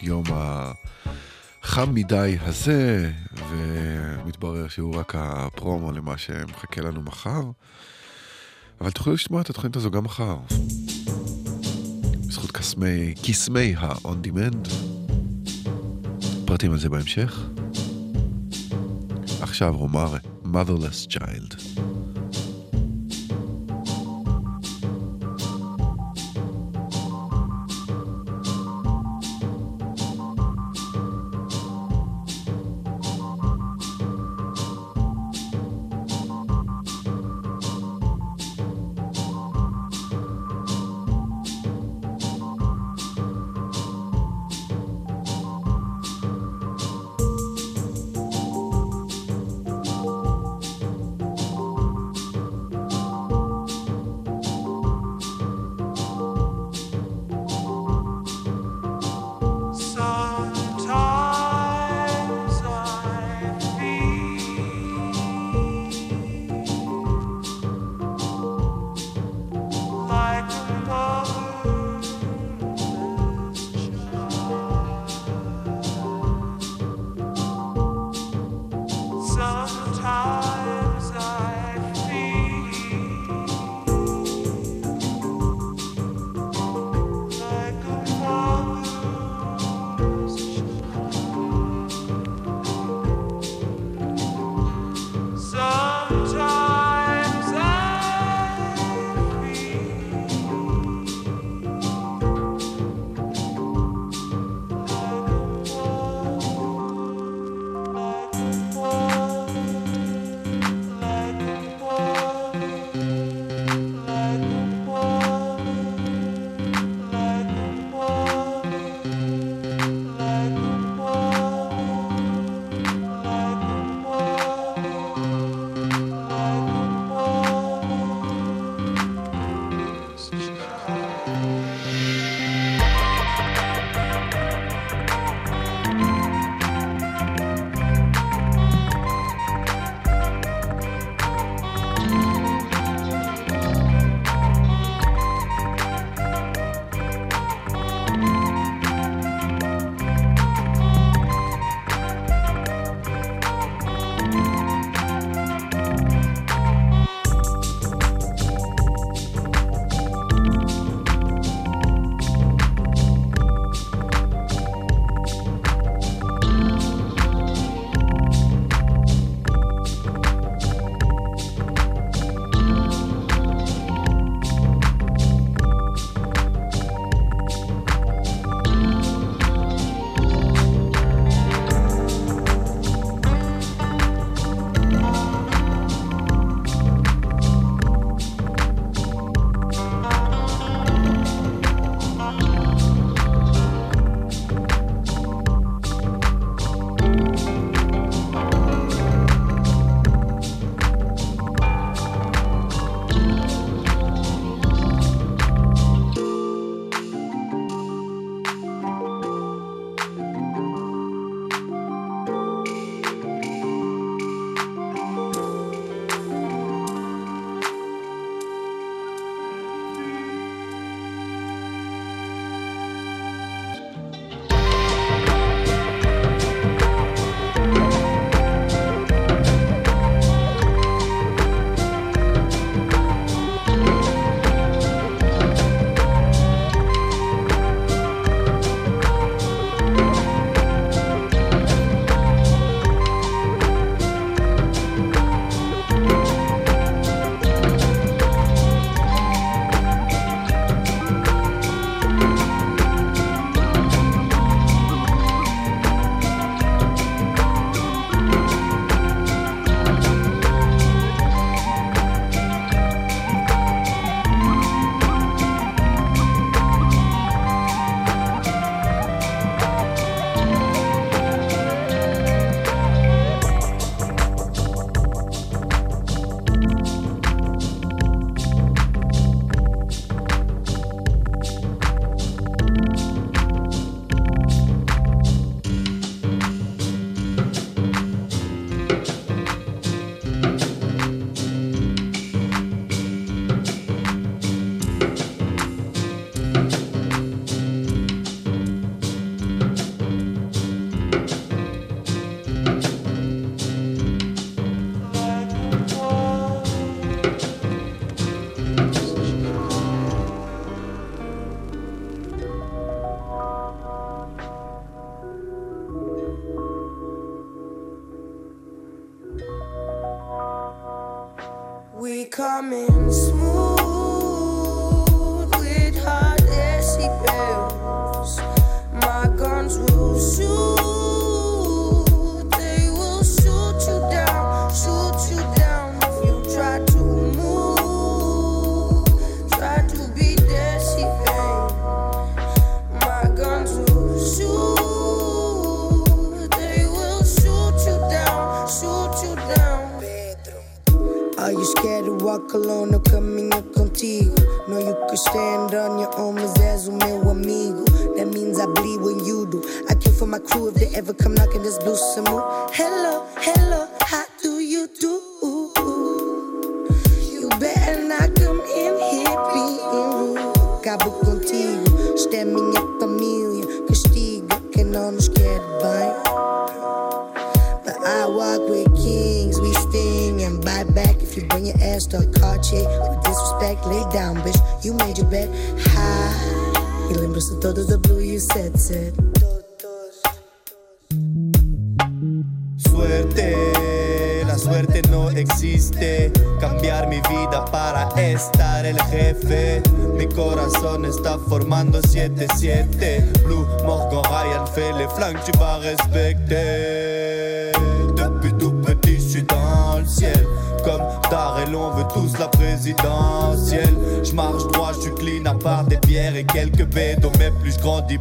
היום החם מדי הזה, ומתברר שהוא רק הפרומו למה שמחכה לנו מחר. אבל תוכלו לשמוע את התוכנית הזו גם מחר. בזכות קסמי, קסמי ה-on demand. פרטים על זה בהמשך. עכשיו רומר, motherless child.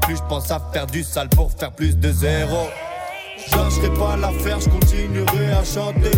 plus, je pense à faire du sale pour faire plus de zéro. Je pas l'affaire, je continuerai à chanter.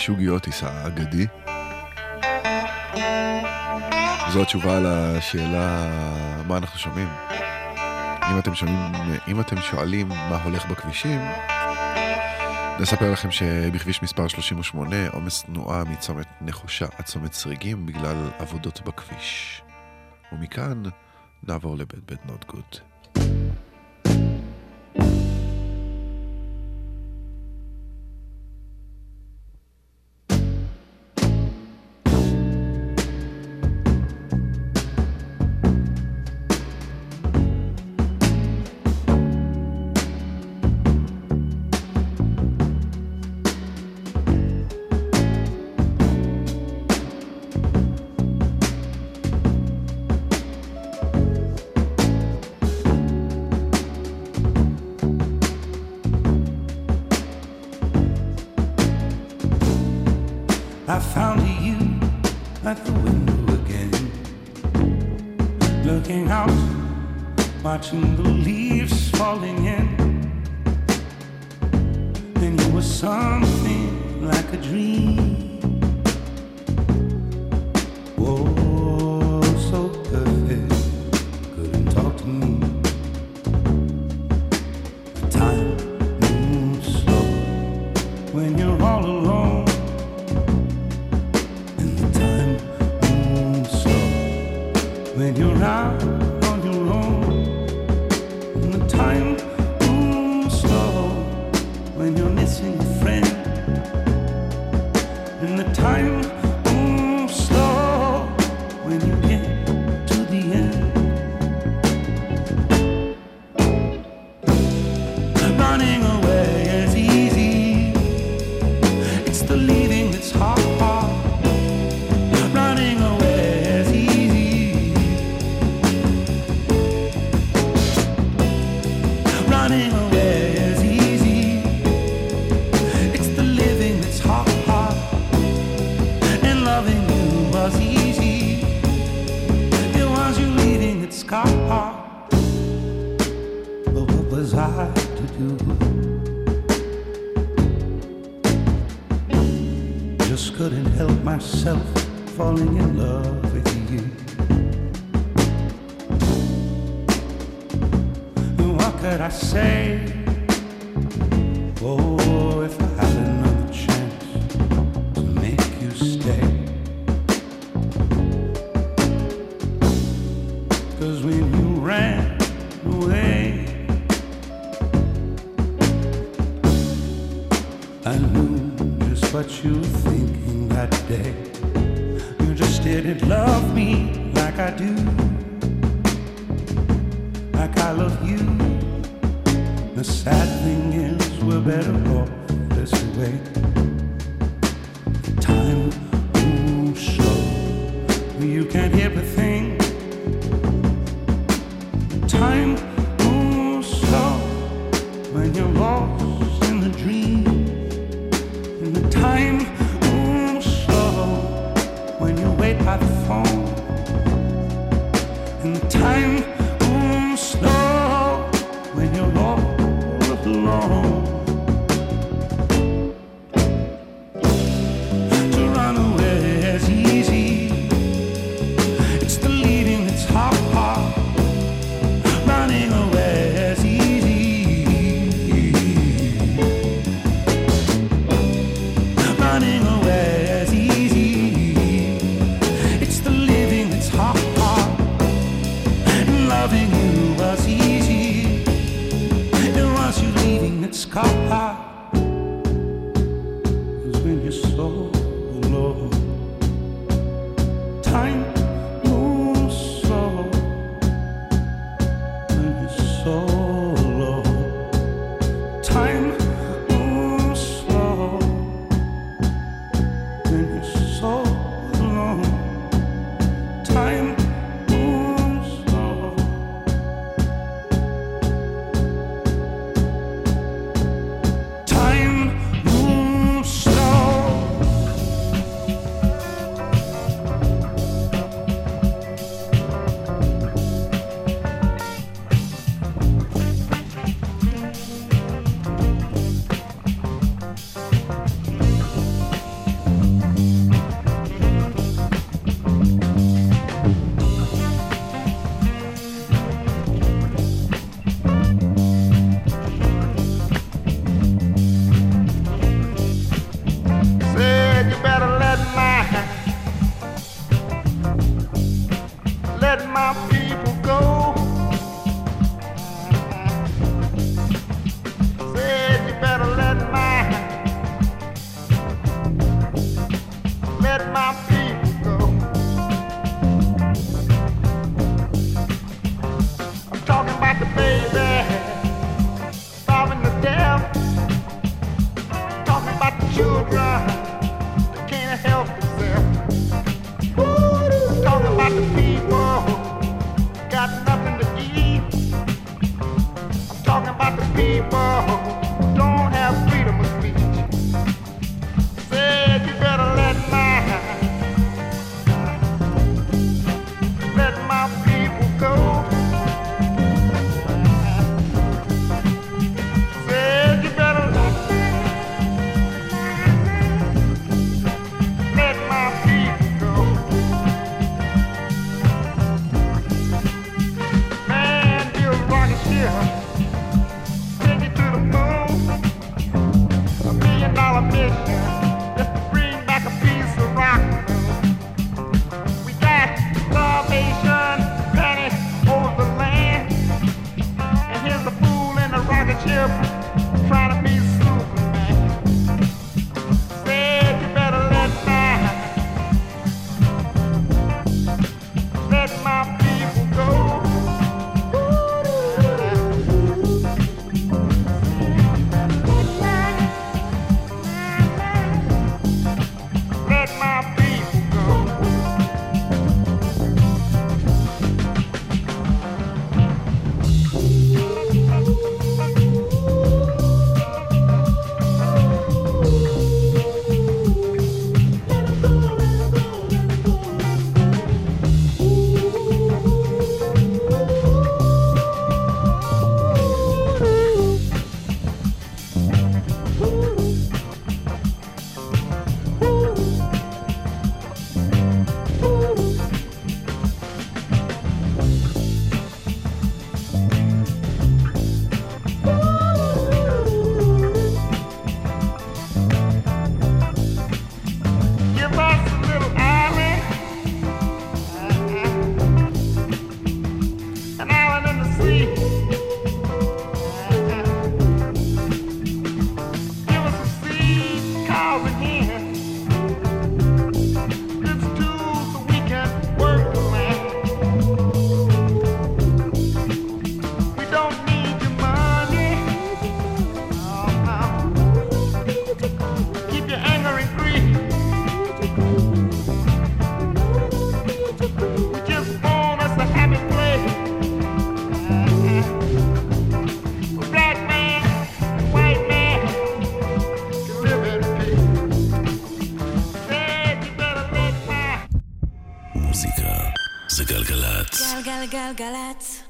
שוגי אוטיס האגדי? זו התשובה לשאלה מה אנחנו שומעים. אם אתם, שומעים, אם אתם שואלים מה הולך בכבישים, נספר לכם שבכביש מספר 38 עומס תנועה מצומת נחושה עד צומת צריגים בגלל עבודות בכביש. ומכאן נעבור לבית בית נוטגוד. at the window again, looking out, watching the leaves falling in. Then you were something like a dream.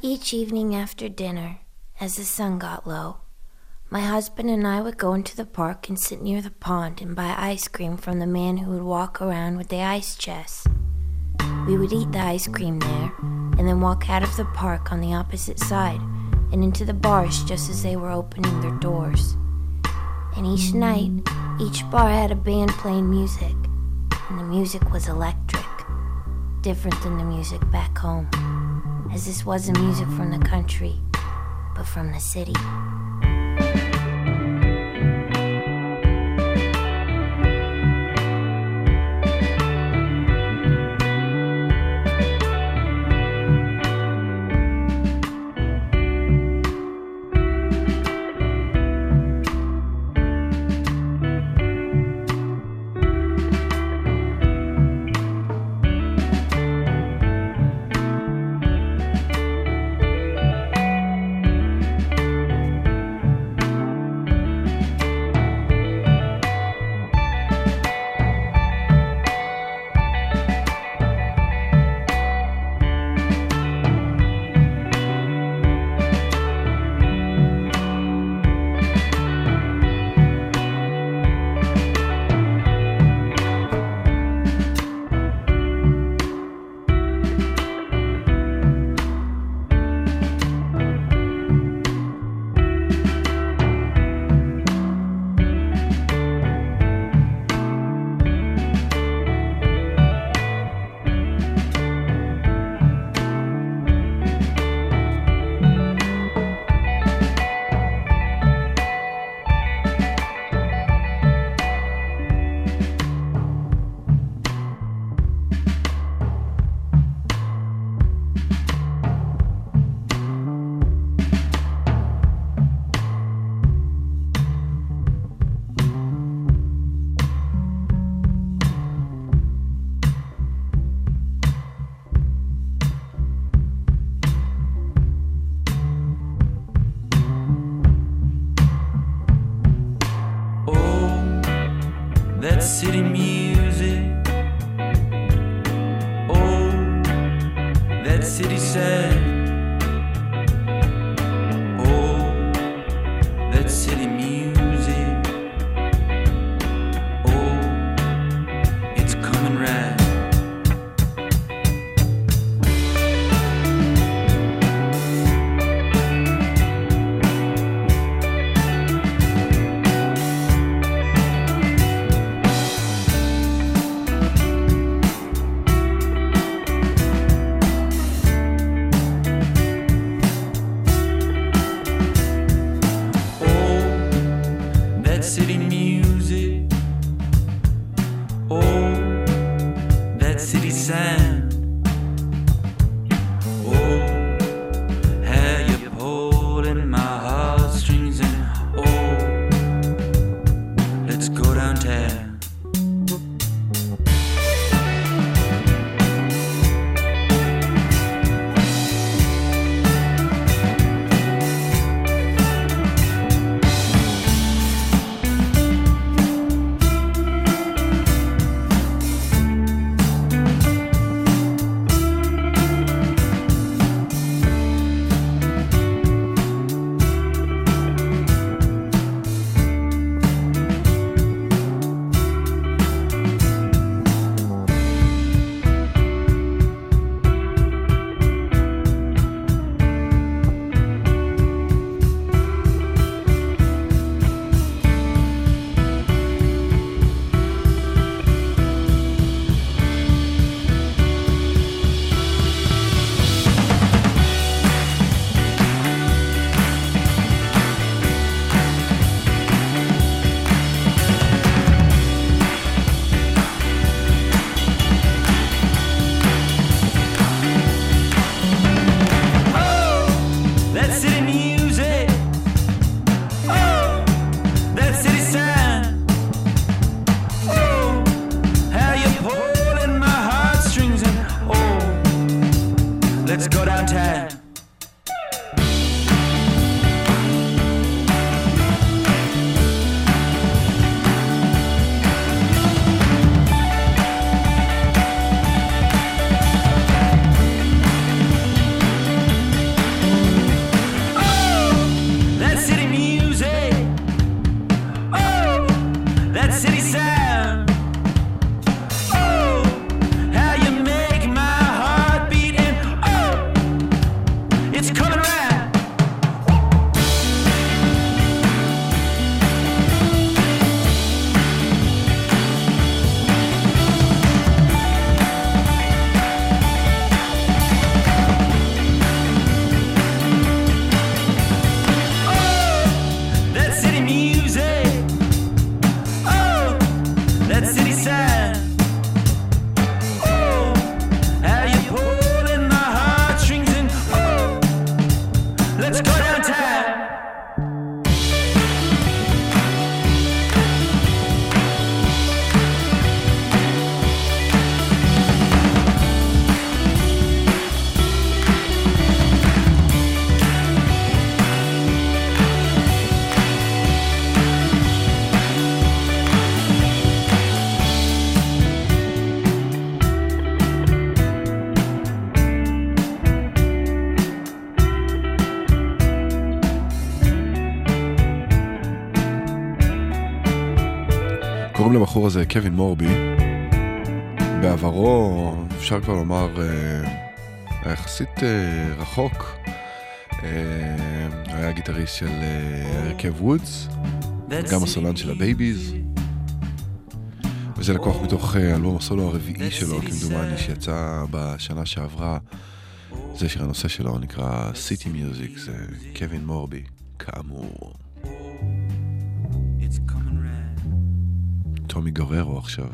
Each evening after dinner, as the sun got low, my husband and I would go into the park and sit near the pond and buy ice cream from the man who would walk around with the ice chest. We would eat the ice cream there and then walk out of the park on the opposite side and into the bars just as they were opening their doors. And each night, each bar had a band playing music, and the music was electric different than the music back home, as this wasn't music from the country, but from the city. city הבחור הזה קווין מורבי. בעברו, אפשר כבר לומר, אה, היה יחסית אה, רחוק. אה, היה גיטריסט של הרכב וודס, גם הסולן של הבייביז. וזה לקוח מתוך אלבום הסולו הרביעי שלו, כמדומני, שיצא בשנה שעברה. זה שהנושא שלו נקרא City Music, זה קווין מורבי, כאמור. טומי גררו עכשיו.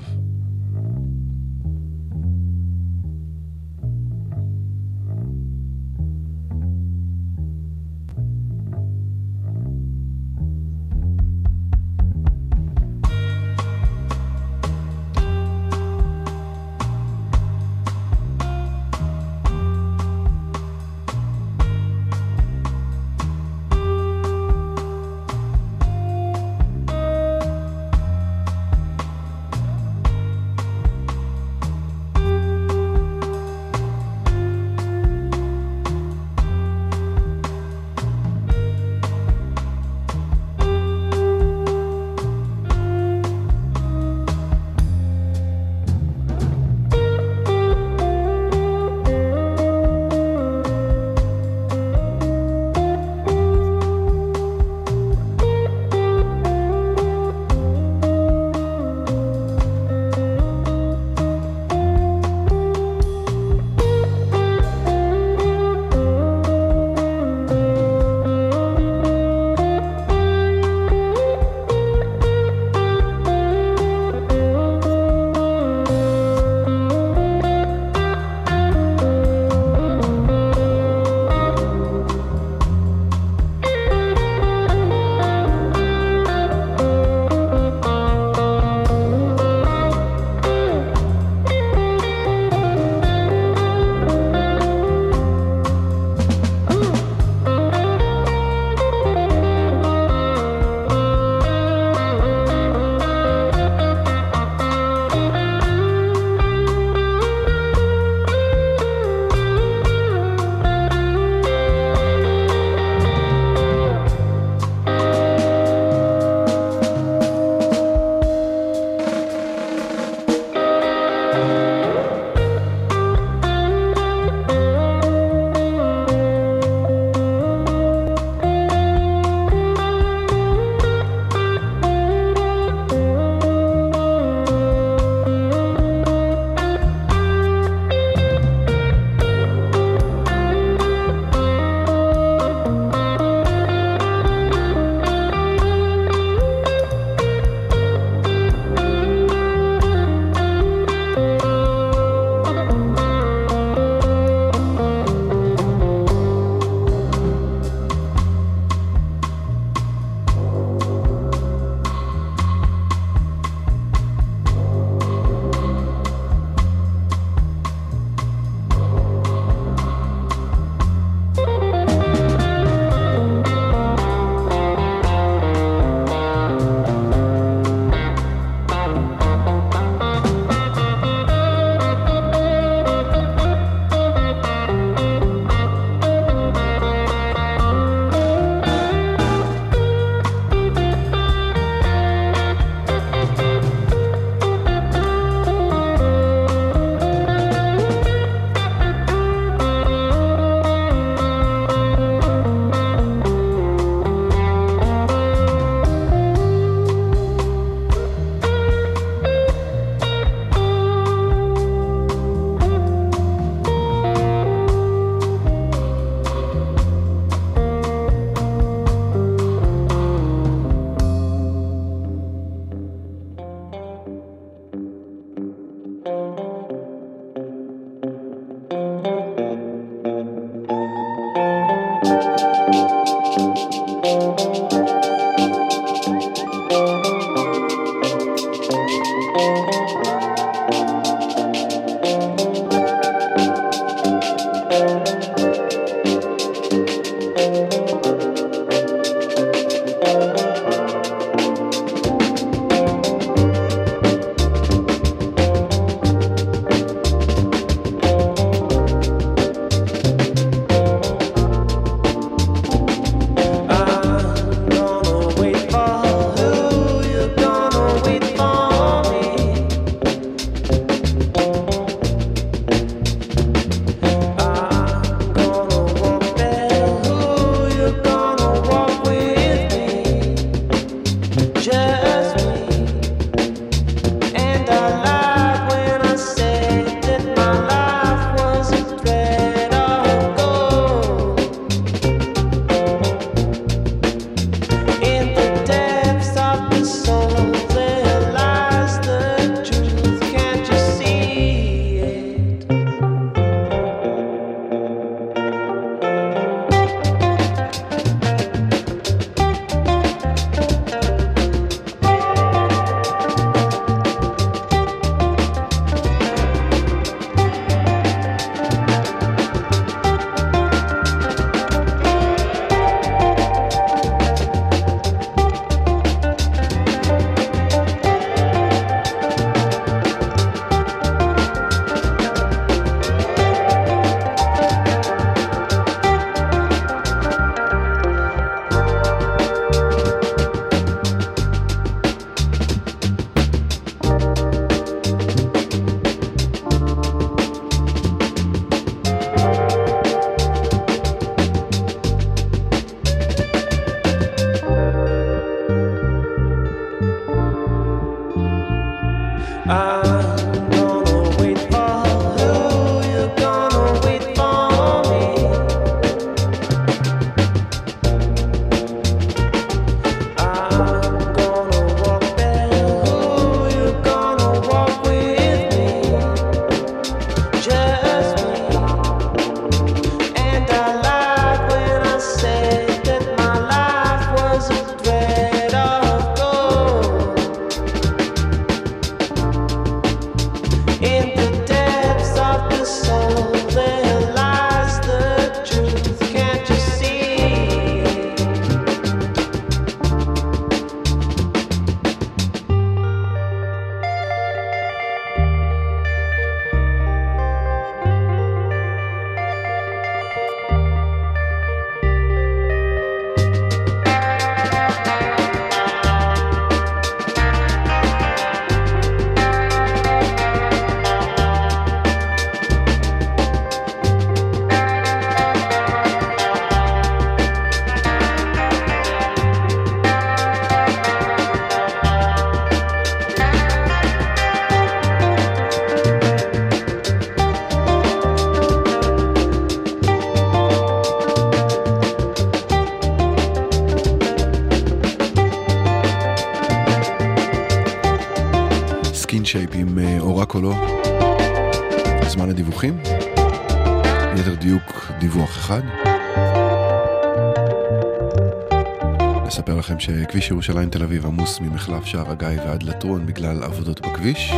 לכם שכביש ירושלים תל אביב עמוס ממחלף שער הגיא ועד לטרון בגלל עבודות בכביש.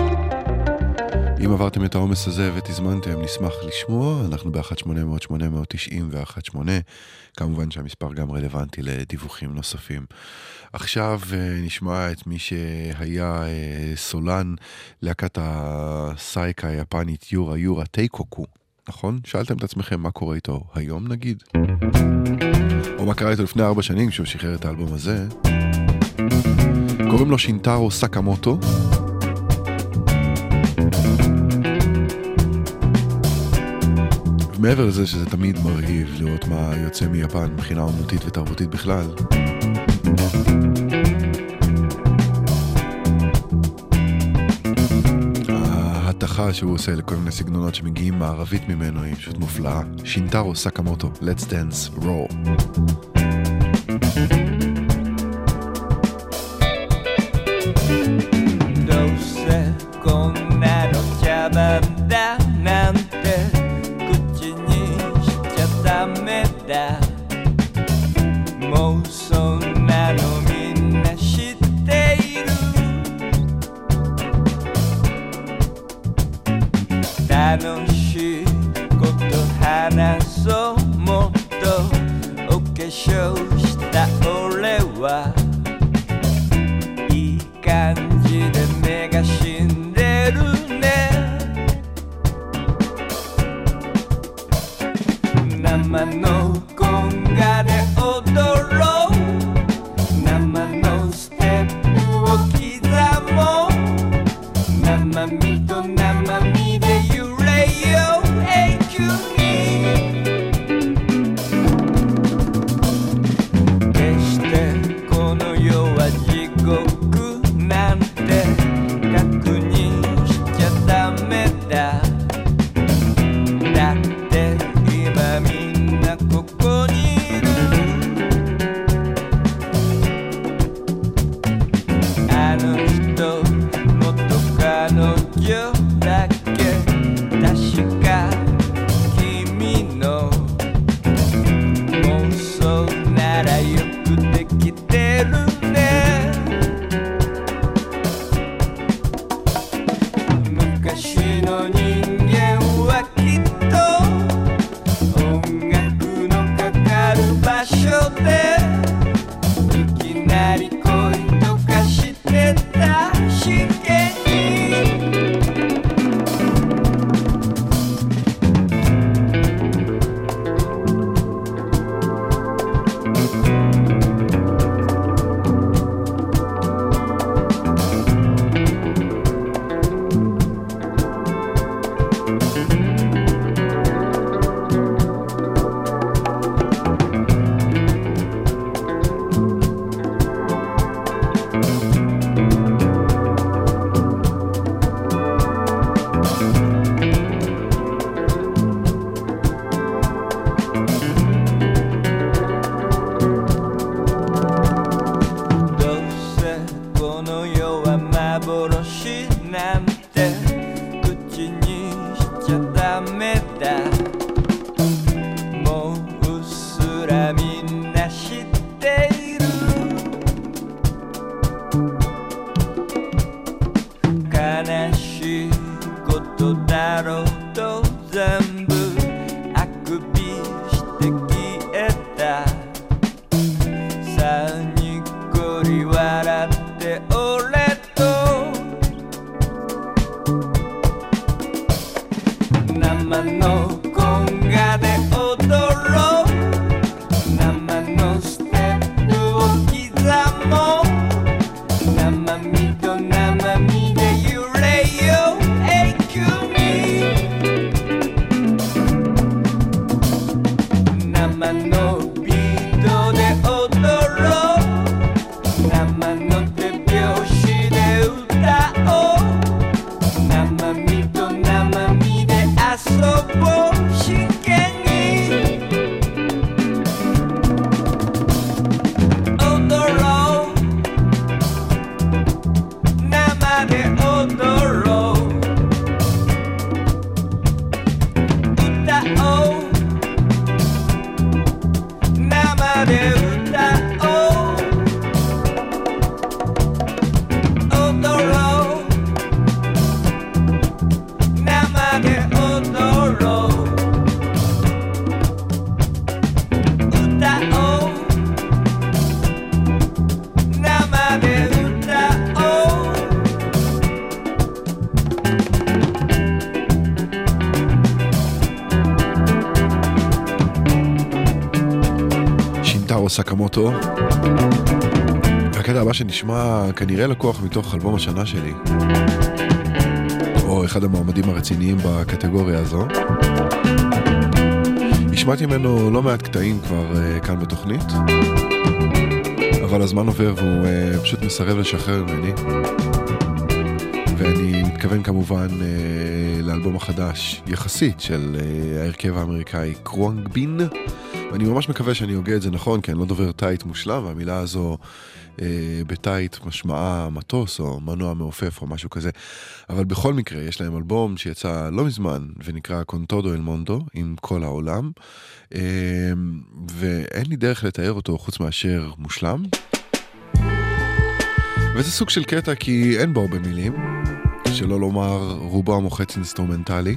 אם עברתם את העומס הזה ותזמנתם, נשמח לשמוע, אנחנו ב-1-800-890 ו-1-8, כמובן שהמספר גם רלוונטי לדיווחים נוספים. עכשיו אה, נשמע את מי שהיה אה, סולן להקת הסייקה היפנית יורה יורה טייקוקו, נכון? שאלתם את עצמכם מה קורה איתו היום נגיד? או מה קרה איתו לפני ארבע שנים כשהוא שחרר את האלבום הזה? קוראים לו שינטרו סקמוטו. מעבר לזה שזה תמיד מרהיב לראות מה יוצא מיפן מבחינה אומנותית ותרבותית בכלל. שהוא עושה לכל מיני סגנונות שמגיעים מערבית ממנו היא פשוט מופלאה. שינטרו סקמוטו, Let's Dance Raw. " סקמוטו. והקטע הבא שנשמע כנראה לקוח מתוך אלבום השנה שלי. או אחד המועמדים הרציניים בקטגוריה הזו. השמעתי ממנו לא מעט קטעים כבר uh, כאן בתוכנית, אבל הזמן עובר והוא uh, פשוט מסרב לשחרר ממני. ואני מתכוון כמובן uh, לאלבום החדש, יחסית, של uh, ההרכב האמריקאי קרואנג בין. ואני ממש מקווה שאני הוגה את זה נכון, כי אני לא דובר תאית מושלם, והמילה הזו אה, בתאית משמעה מטוס או מנוע מעופף או משהו כזה. אבל בכל מקרה, יש להם אלבום שיצא לא מזמן, ונקרא Con Todo El Mundo, עם כל העולם, אה, ואין לי דרך לתאר אותו חוץ מאשר מושלם. וזה סוג של קטע כי אין בו הרבה מילים, שלא לומר רובו המוחץ אינסטרומנטלי.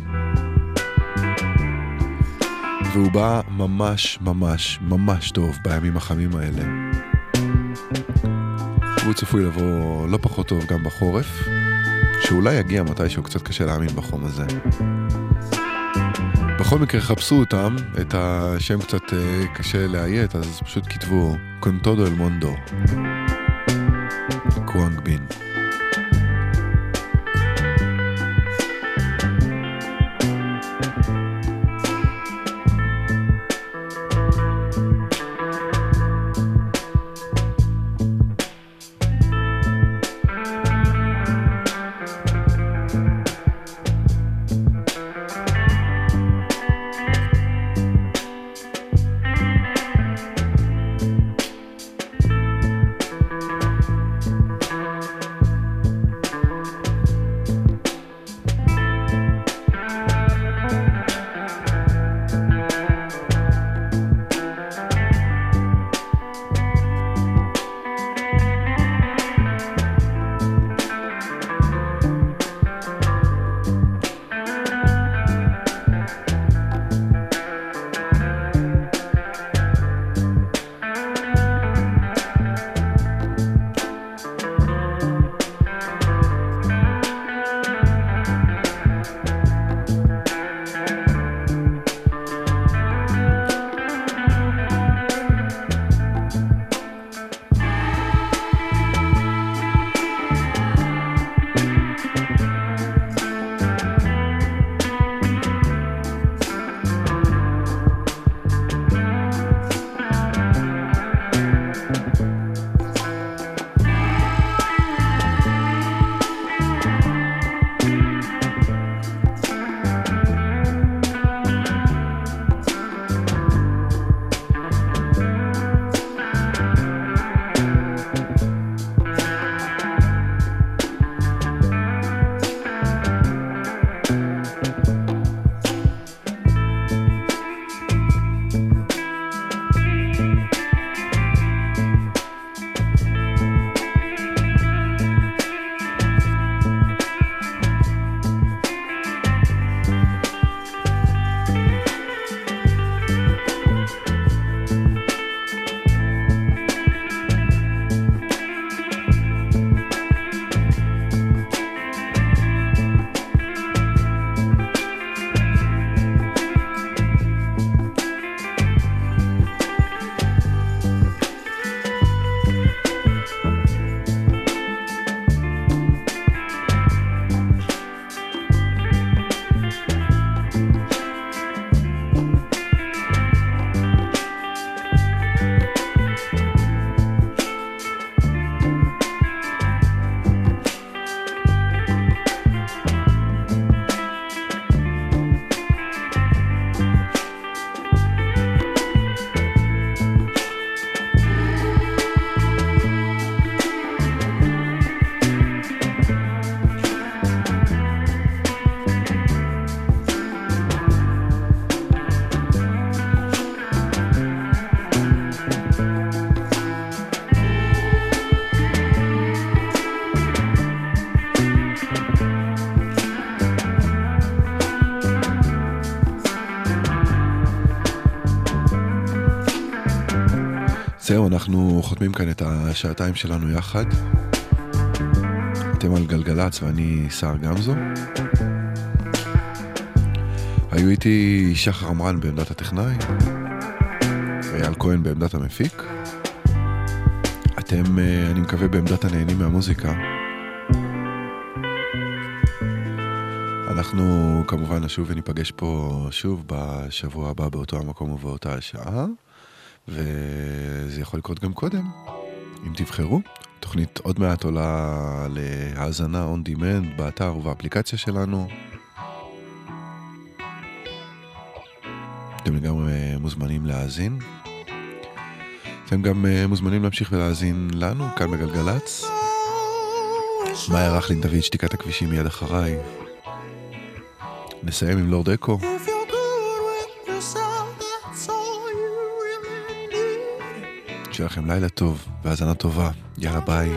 והוא בא ממש ממש ממש טוב בימים החמים האלה. והוא צפוי לבוא לא פחות טוב גם בחורף, שאולי יגיע מתישהו, קצת קשה להאמין בחום הזה. בכל מקרה חפשו אותם, את השם קצת אה, קשה לאיית, אז פשוט כתבו קונטודו אל מונדו. קוואנג בין. אנחנו חותמים כאן את השעתיים שלנו יחד. אתם על גלגלצ ואני סער גמזו. היו איתי שחר עמרן בעמדת הטכנאי, אייל כהן בעמדת המפיק. אתם, אה, אני מקווה, בעמדת הנהנים מהמוזיקה. אנחנו כמובן נשוב וניפגש פה שוב בשבוע הבא באותו המקום ובאותה השעה, וזה יכול לקרות גם קודם, אם תבחרו. תוכנית עוד מעט עולה להאזנה on demand באתר ובאפליקציה שלנו. אתם לגמרי מוזמנים להאזין. אתם גם אה, מוזמנים להמשיך ולהאזין לנו כאן בגלגלצ. מאיה רכלין דוד, שתיקת הכבישים מיד אחריי. נסיים עם לורד אקו. שיהיה לכם לילה טוב והאזנה טובה. יאללה ביי.